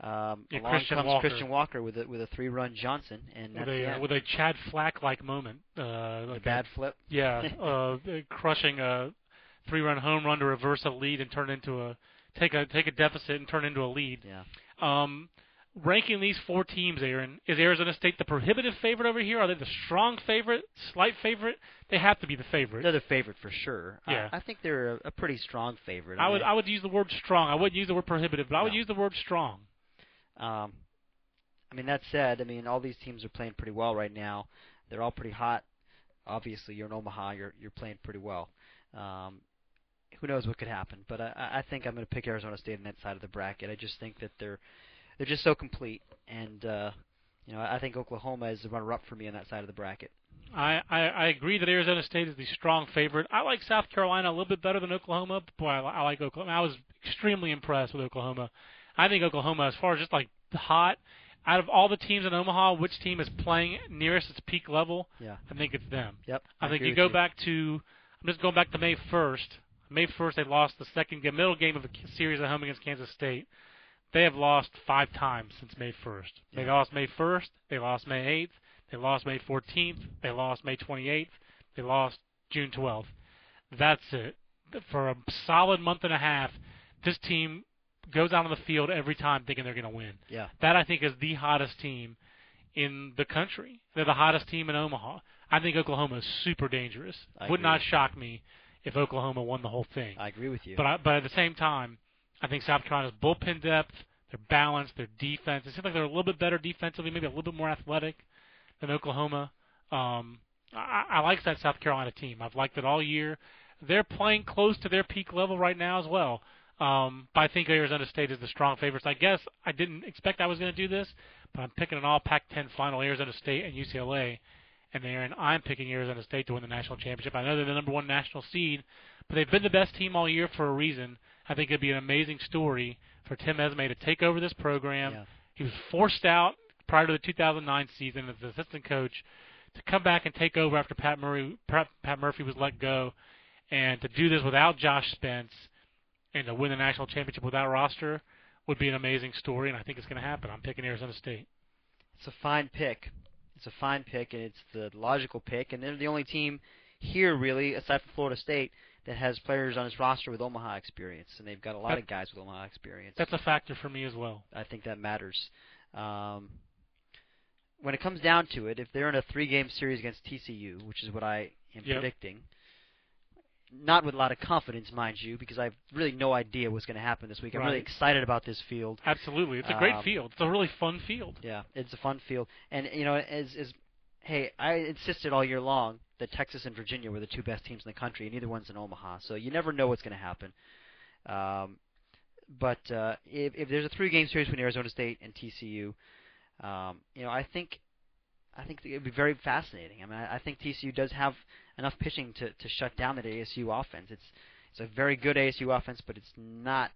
Speaker 2: um,
Speaker 1: Yeah,
Speaker 2: along
Speaker 1: Christian
Speaker 2: comes
Speaker 1: Walker.
Speaker 2: Christian Walker with a with a three run Johnson, and
Speaker 1: with a uh, with a Chad Flack like moment. Uh, like a-
Speaker 2: bad flip.
Speaker 1: yeah, uh, crushing a three-run home run to reverse a lead and turn into a take a take a deficit and turn into a lead.
Speaker 2: Yeah.
Speaker 1: Um, ranking these four teams, Aaron, is Arizona State the prohibitive favorite over here? Are they the strong favorite, slight favorite? They have to be the favorite.
Speaker 2: They're the favorite for sure.
Speaker 1: Yeah.
Speaker 2: I, think they're a, a pretty strong favorite.
Speaker 1: I would
Speaker 2: mean,
Speaker 1: I would use the word strong. I wouldn't use the word prohibitive, but I would
Speaker 2: No.
Speaker 1: use the word strong.
Speaker 2: Um, I mean, that said, I mean, all these teams are playing pretty well right now. They're all pretty hot. Obviously, you're in Omaha. You're you're playing pretty well. Um, who knows what could happen? But I, I I think I'm going to pick Arizona State on that side of the bracket. I just think that they're they're just so complete, and uh, you know, I think Oklahoma is the runner-up for me on that side of the bracket.
Speaker 1: I, I, I agree that Arizona State is the strong favorite. I like South Carolina a little bit better than Oklahoma. But boy, I, I like Oklahoma. I was extremely impressed with Oklahoma. I think Oklahoma, as far as just like hot, out of all the teams in Omaha, which team is playing nearest its peak level?
Speaker 2: Yeah.
Speaker 1: I think it's them.
Speaker 2: Yep.
Speaker 1: I, think you go back to. I'm just going back to May 1st. May 1st, they lost the second game, middle game of the series at home against Kansas State. They have lost five times since May 1st. They
Speaker 2: Yeah.
Speaker 1: lost May 1st. They lost May 8th. They lost May 14th. They lost May 28th. They lost June 12th. That's it. For a solid month and a half, this team goes out on the field every time thinking they're going to win.
Speaker 2: Yeah.
Speaker 1: That I think is the hottest team in the country. They're the hottest team in Omaha. I think Oklahoma is super dangerous.
Speaker 2: I
Speaker 1: Would
Speaker 2: agree.
Speaker 1: not shock me if Oklahoma won the whole thing.
Speaker 2: I agree with you.
Speaker 1: But I, but at the same time, I think South Carolina's bullpen depth, their balance, their defense. It seems like they're a little bit better defensively, maybe a little bit more athletic than Oklahoma. Um, I, I like that South Carolina team. I've liked it all year. They're playing close to their peak level right now as well. Um, but I think Arizona State is the strong favorites. I guess I didn't expect I was going to do this, but I'm picking an all Pac-10 final, Arizona State and UCLA. And Aaron, I'm picking Arizona State to win the national championship. I know they're the number one national seed, but they've been the best team all year for a reason. I think it'd be an amazing story for Tim Esmay to take over this program.
Speaker 2: Yeah.
Speaker 1: He was forced out prior to the 2009 season as assistant coach to come back and take over after Pat Murray Pat, Pat Murphy was let go, and to do this without Josh Spence and to win the national championship without roster would be an amazing story, and I think it's going to happen. I'm picking Arizona State.
Speaker 2: It's a fine pick. It's a fine pick, and it's the logical pick. And they're the only team here, really, aside from Florida State, that has players on its roster with Omaha experience, and they've got a lot
Speaker 1: That-
Speaker 2: of guys with Omaha experience.
Speaker 1: That's a factor for me as well.
Speaker 2: I think that matters. Um, when it comes down to it, if they're in a three-game series against TCU, which is what I am
Speaker 1: Yep.
Speaker 2: predicting, not with a lot of confidence, mind you, because I have really no idea what's going to happen this week. I'm really excited about this field.
Speaker 1: Absolutely, it's a great
Speaker 2: Um,
Speaker 1: field. It's a really fun field.
Speaker 2: Yeah, it's a fun field, and you know, as as hey, I insisted all year long that Texas and Virginia were the two best teams in the country, and neither one's in Omaha, so you never know what's going to happen. Um, but uh, if if there's a three-game series between Arizona State and TCU, um, you know, I think I think it would be very fascinating. I mean, I, I think TCU does have enough pitching to to shut down that ASU offense. It's it's a very good ASU offense, but it's not.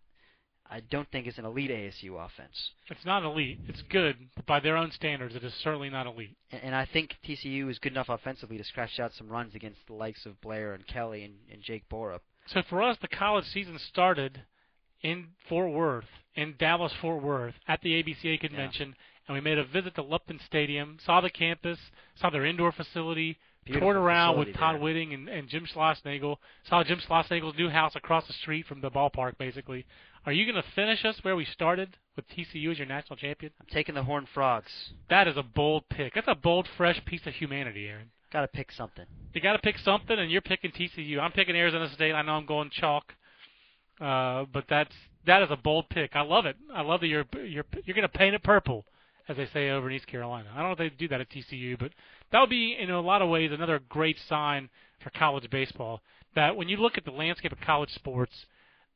Speaker 2: I don't think it's an elite ASU offense.
Speaker 1: It's not elite. It's good, but by their own standards, it is certainly not elite.
Speaker 2: And, and I think TCU is good enough offensively to scratch out some runs against the likes of Blair and Kelly and, and Jake Borup.
Speaker 1: So for us, the college season started in Fort Worth, in Dallas Fort Worth, at the ABCA convention, and we made a visit to Lupton Stadium, saw the campus, saw their indoor facility,
Speaker 2: Beautiful
Speaker 1: toured around with Todd
Speaker 2: there.
Speaker 1: Whitting and, and Jim Schlossnagle, saw Jim Schlossnagle's new house across the street from the ballpark, basically. Are you going to finish us where we started with TCU as your national champion?
Speaker 2: I'm taking the Horned Frogs.
Speaker 1: That is a bold pick. That's a bold, fresh piece of humanity, Aaron.
Speaker 2: Got to pick something.
Speaker 1: You got to pick something, and you're picking TCU. I'm picking Arizona State. I know I'm going chalk, uh, but that's that is a bold pick. I love it. I love that you're you're you're going to paint it purple, as they say over in East Carolina. I don't know if they do that at TCU, but that would be in a lot of ways another great sign for college baseball. That when you look at the landscape of college sports,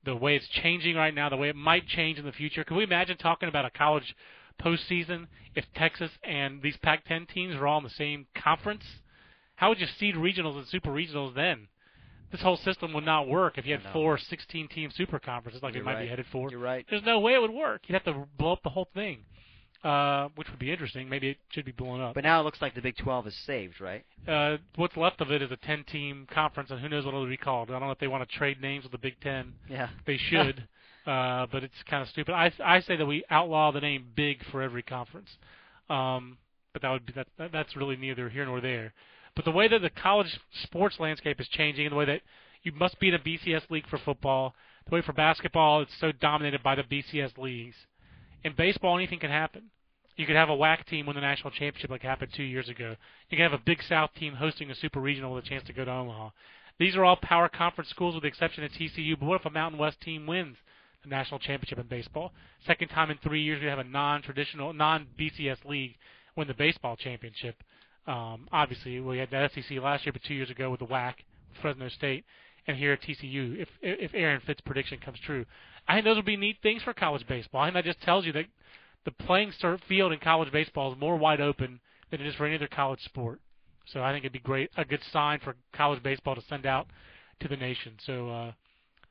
Speaker 1: the way it's changing right now, the way it might change in the future. Can we imagine talking about a college postseason if Texas and these Pac-10 teams were all in the same conference? How would you seed regionals and super regionals then? This whole system would not work if you had four 16-team super conferences like
Speaker 2: You're
Speaker 1: we might
Speaker 2: right.
Speaker 1: be headed for.
Speaker 2: You're right.
Speaker 1: There's no way it would work. You'd have to blow up the whole thing, uh, which would be interesting. Maybe it should be blown up.
Speaker 2: But now it looks like the Big 12 is saved, right?
Speaker 1: uh, what's left of it is a 10-team conference, and who knows what it'll be called. I don't know if they want to trade names with the Big Ten.
Speaker 2: Yeah.
Speaker 1: They should, uh, but it's kind of stupid. I I say that we outlaw the name Big for every conference, um, but that would be that, that that's really neither here nor there. But the way that the college sports landscape is changing, and the way that you must be in a BCS league for football, the way for basketball it's so dominated by the BCS leagues. In baseball, anything can happen. You could have a WAC team win the national championship like happened two years ago. You could have a Big South team hosting a super regional with a chance to go to Omaha. These are all power conference schools with the exception of TCU. But what if a Mountain West team wins the national championship in baseball? Second time in three years we have a non-traditional, non-BCS league win the baseball championship. Um, obviously, we had the SEC last year, but two years ago with the WAC, Fresno State, and here at TCU. If if Aaron Fitt's prediction comes true, I think those would be neat things for college baseball. I think that just tells you that the playing start field in college baseball is more wide open than it is for any other college sport. So I think it'd be great, a good sign for college baseball to send out to the nation. So uh,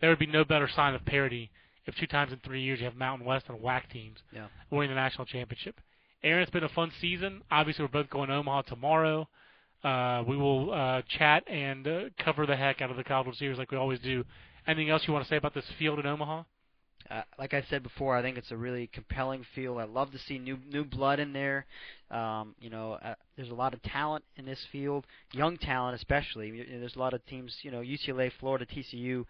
Speaker 1: there would be no better sign of parity if two times in three years you have Mountain West and WAC teams
Speaker 2: Yeah.
Speaker 1: winning the national championship. Aaron, it's been a fun season. Obviously, we're both going to Omaha tomorrow. Uh, we will uh, chat and uh, cover the heck out of the College World Series like we always do. Anything else you want to say about this field in Omaha?
Speaker 2: Uh, like I said before, I think it's a really compelling field. I love to see new new blood in there. Um, you know, uh, there's a lot of talent in this field, young talent especially. You know, There's a lot of teams. You know, UCLA, Florida, TCU.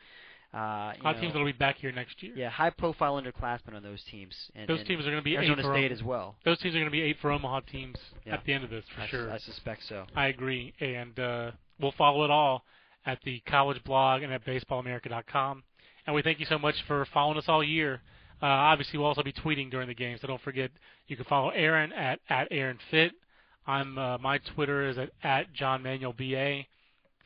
Speaker 2: Uh,
Speaker 1: A lot
Speaker 2: you
Speaker 1: of teams that'll be back here next year.
Speaker 2: yeah, high-profile underclassmen on those teams. And,
Speaker 1: Those
Speaker 2: and
Speaker 1: teams are going to be
Speaker 2: Arizona
Speaker 1: eight for
Speaker 2: State as well.
Speaker 1: those teams are going to be eight for Omaha teams
Speaker 2: Yeah.
Speaker 1: at the end of this for
Speaker 2: I,
Speaker 1: sure.
Speaker 2: I suspect so.
Speaker 1: I agree, and uh, we'll follow it all at the college blog and at baseballamerica.com. And we thank you so much for following us all year. Uh, obviously, we'll also be tweeting during the game, so don't forget you can follow Aaron at at Aaron Fitt. I'm uh, my Twitter is at at John Manuel BA.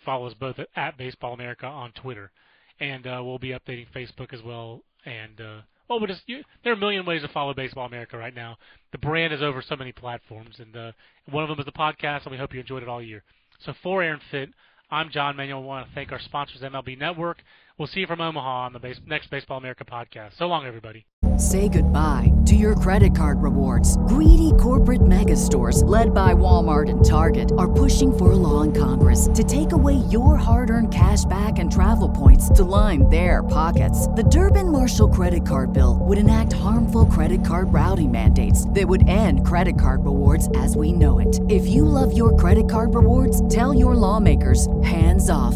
Speaker 1: Follow us both at, at Baseball America on Twitter, and uh, we'll be updating Facebook as well. And uh, well, we just you, there are a million ways to follow Baseball America right now. The brand is over so many platforms, and uh, one of them is the podcast, and we hope you enjoyed it all year. So for Aaron Fitt, I'm John Manuel. I want to thank our sponsors, MLB Network. We'll see you from Omaha on the base, next Baseball America podcast. So long, everybody.
Speaker 3: Say goodbye to your credit card rewards. Greedy corporate mega stores, led by Walmart and Target, are pushing for a law in Congress to take away your hard earned cash back and travel points to line their pockets. The Durbin Marshall credit card bill would enact harmful credit card routing mandates that would end credit card rewards as we know it. If you love your credit card rewards, tell your lawmakers hands off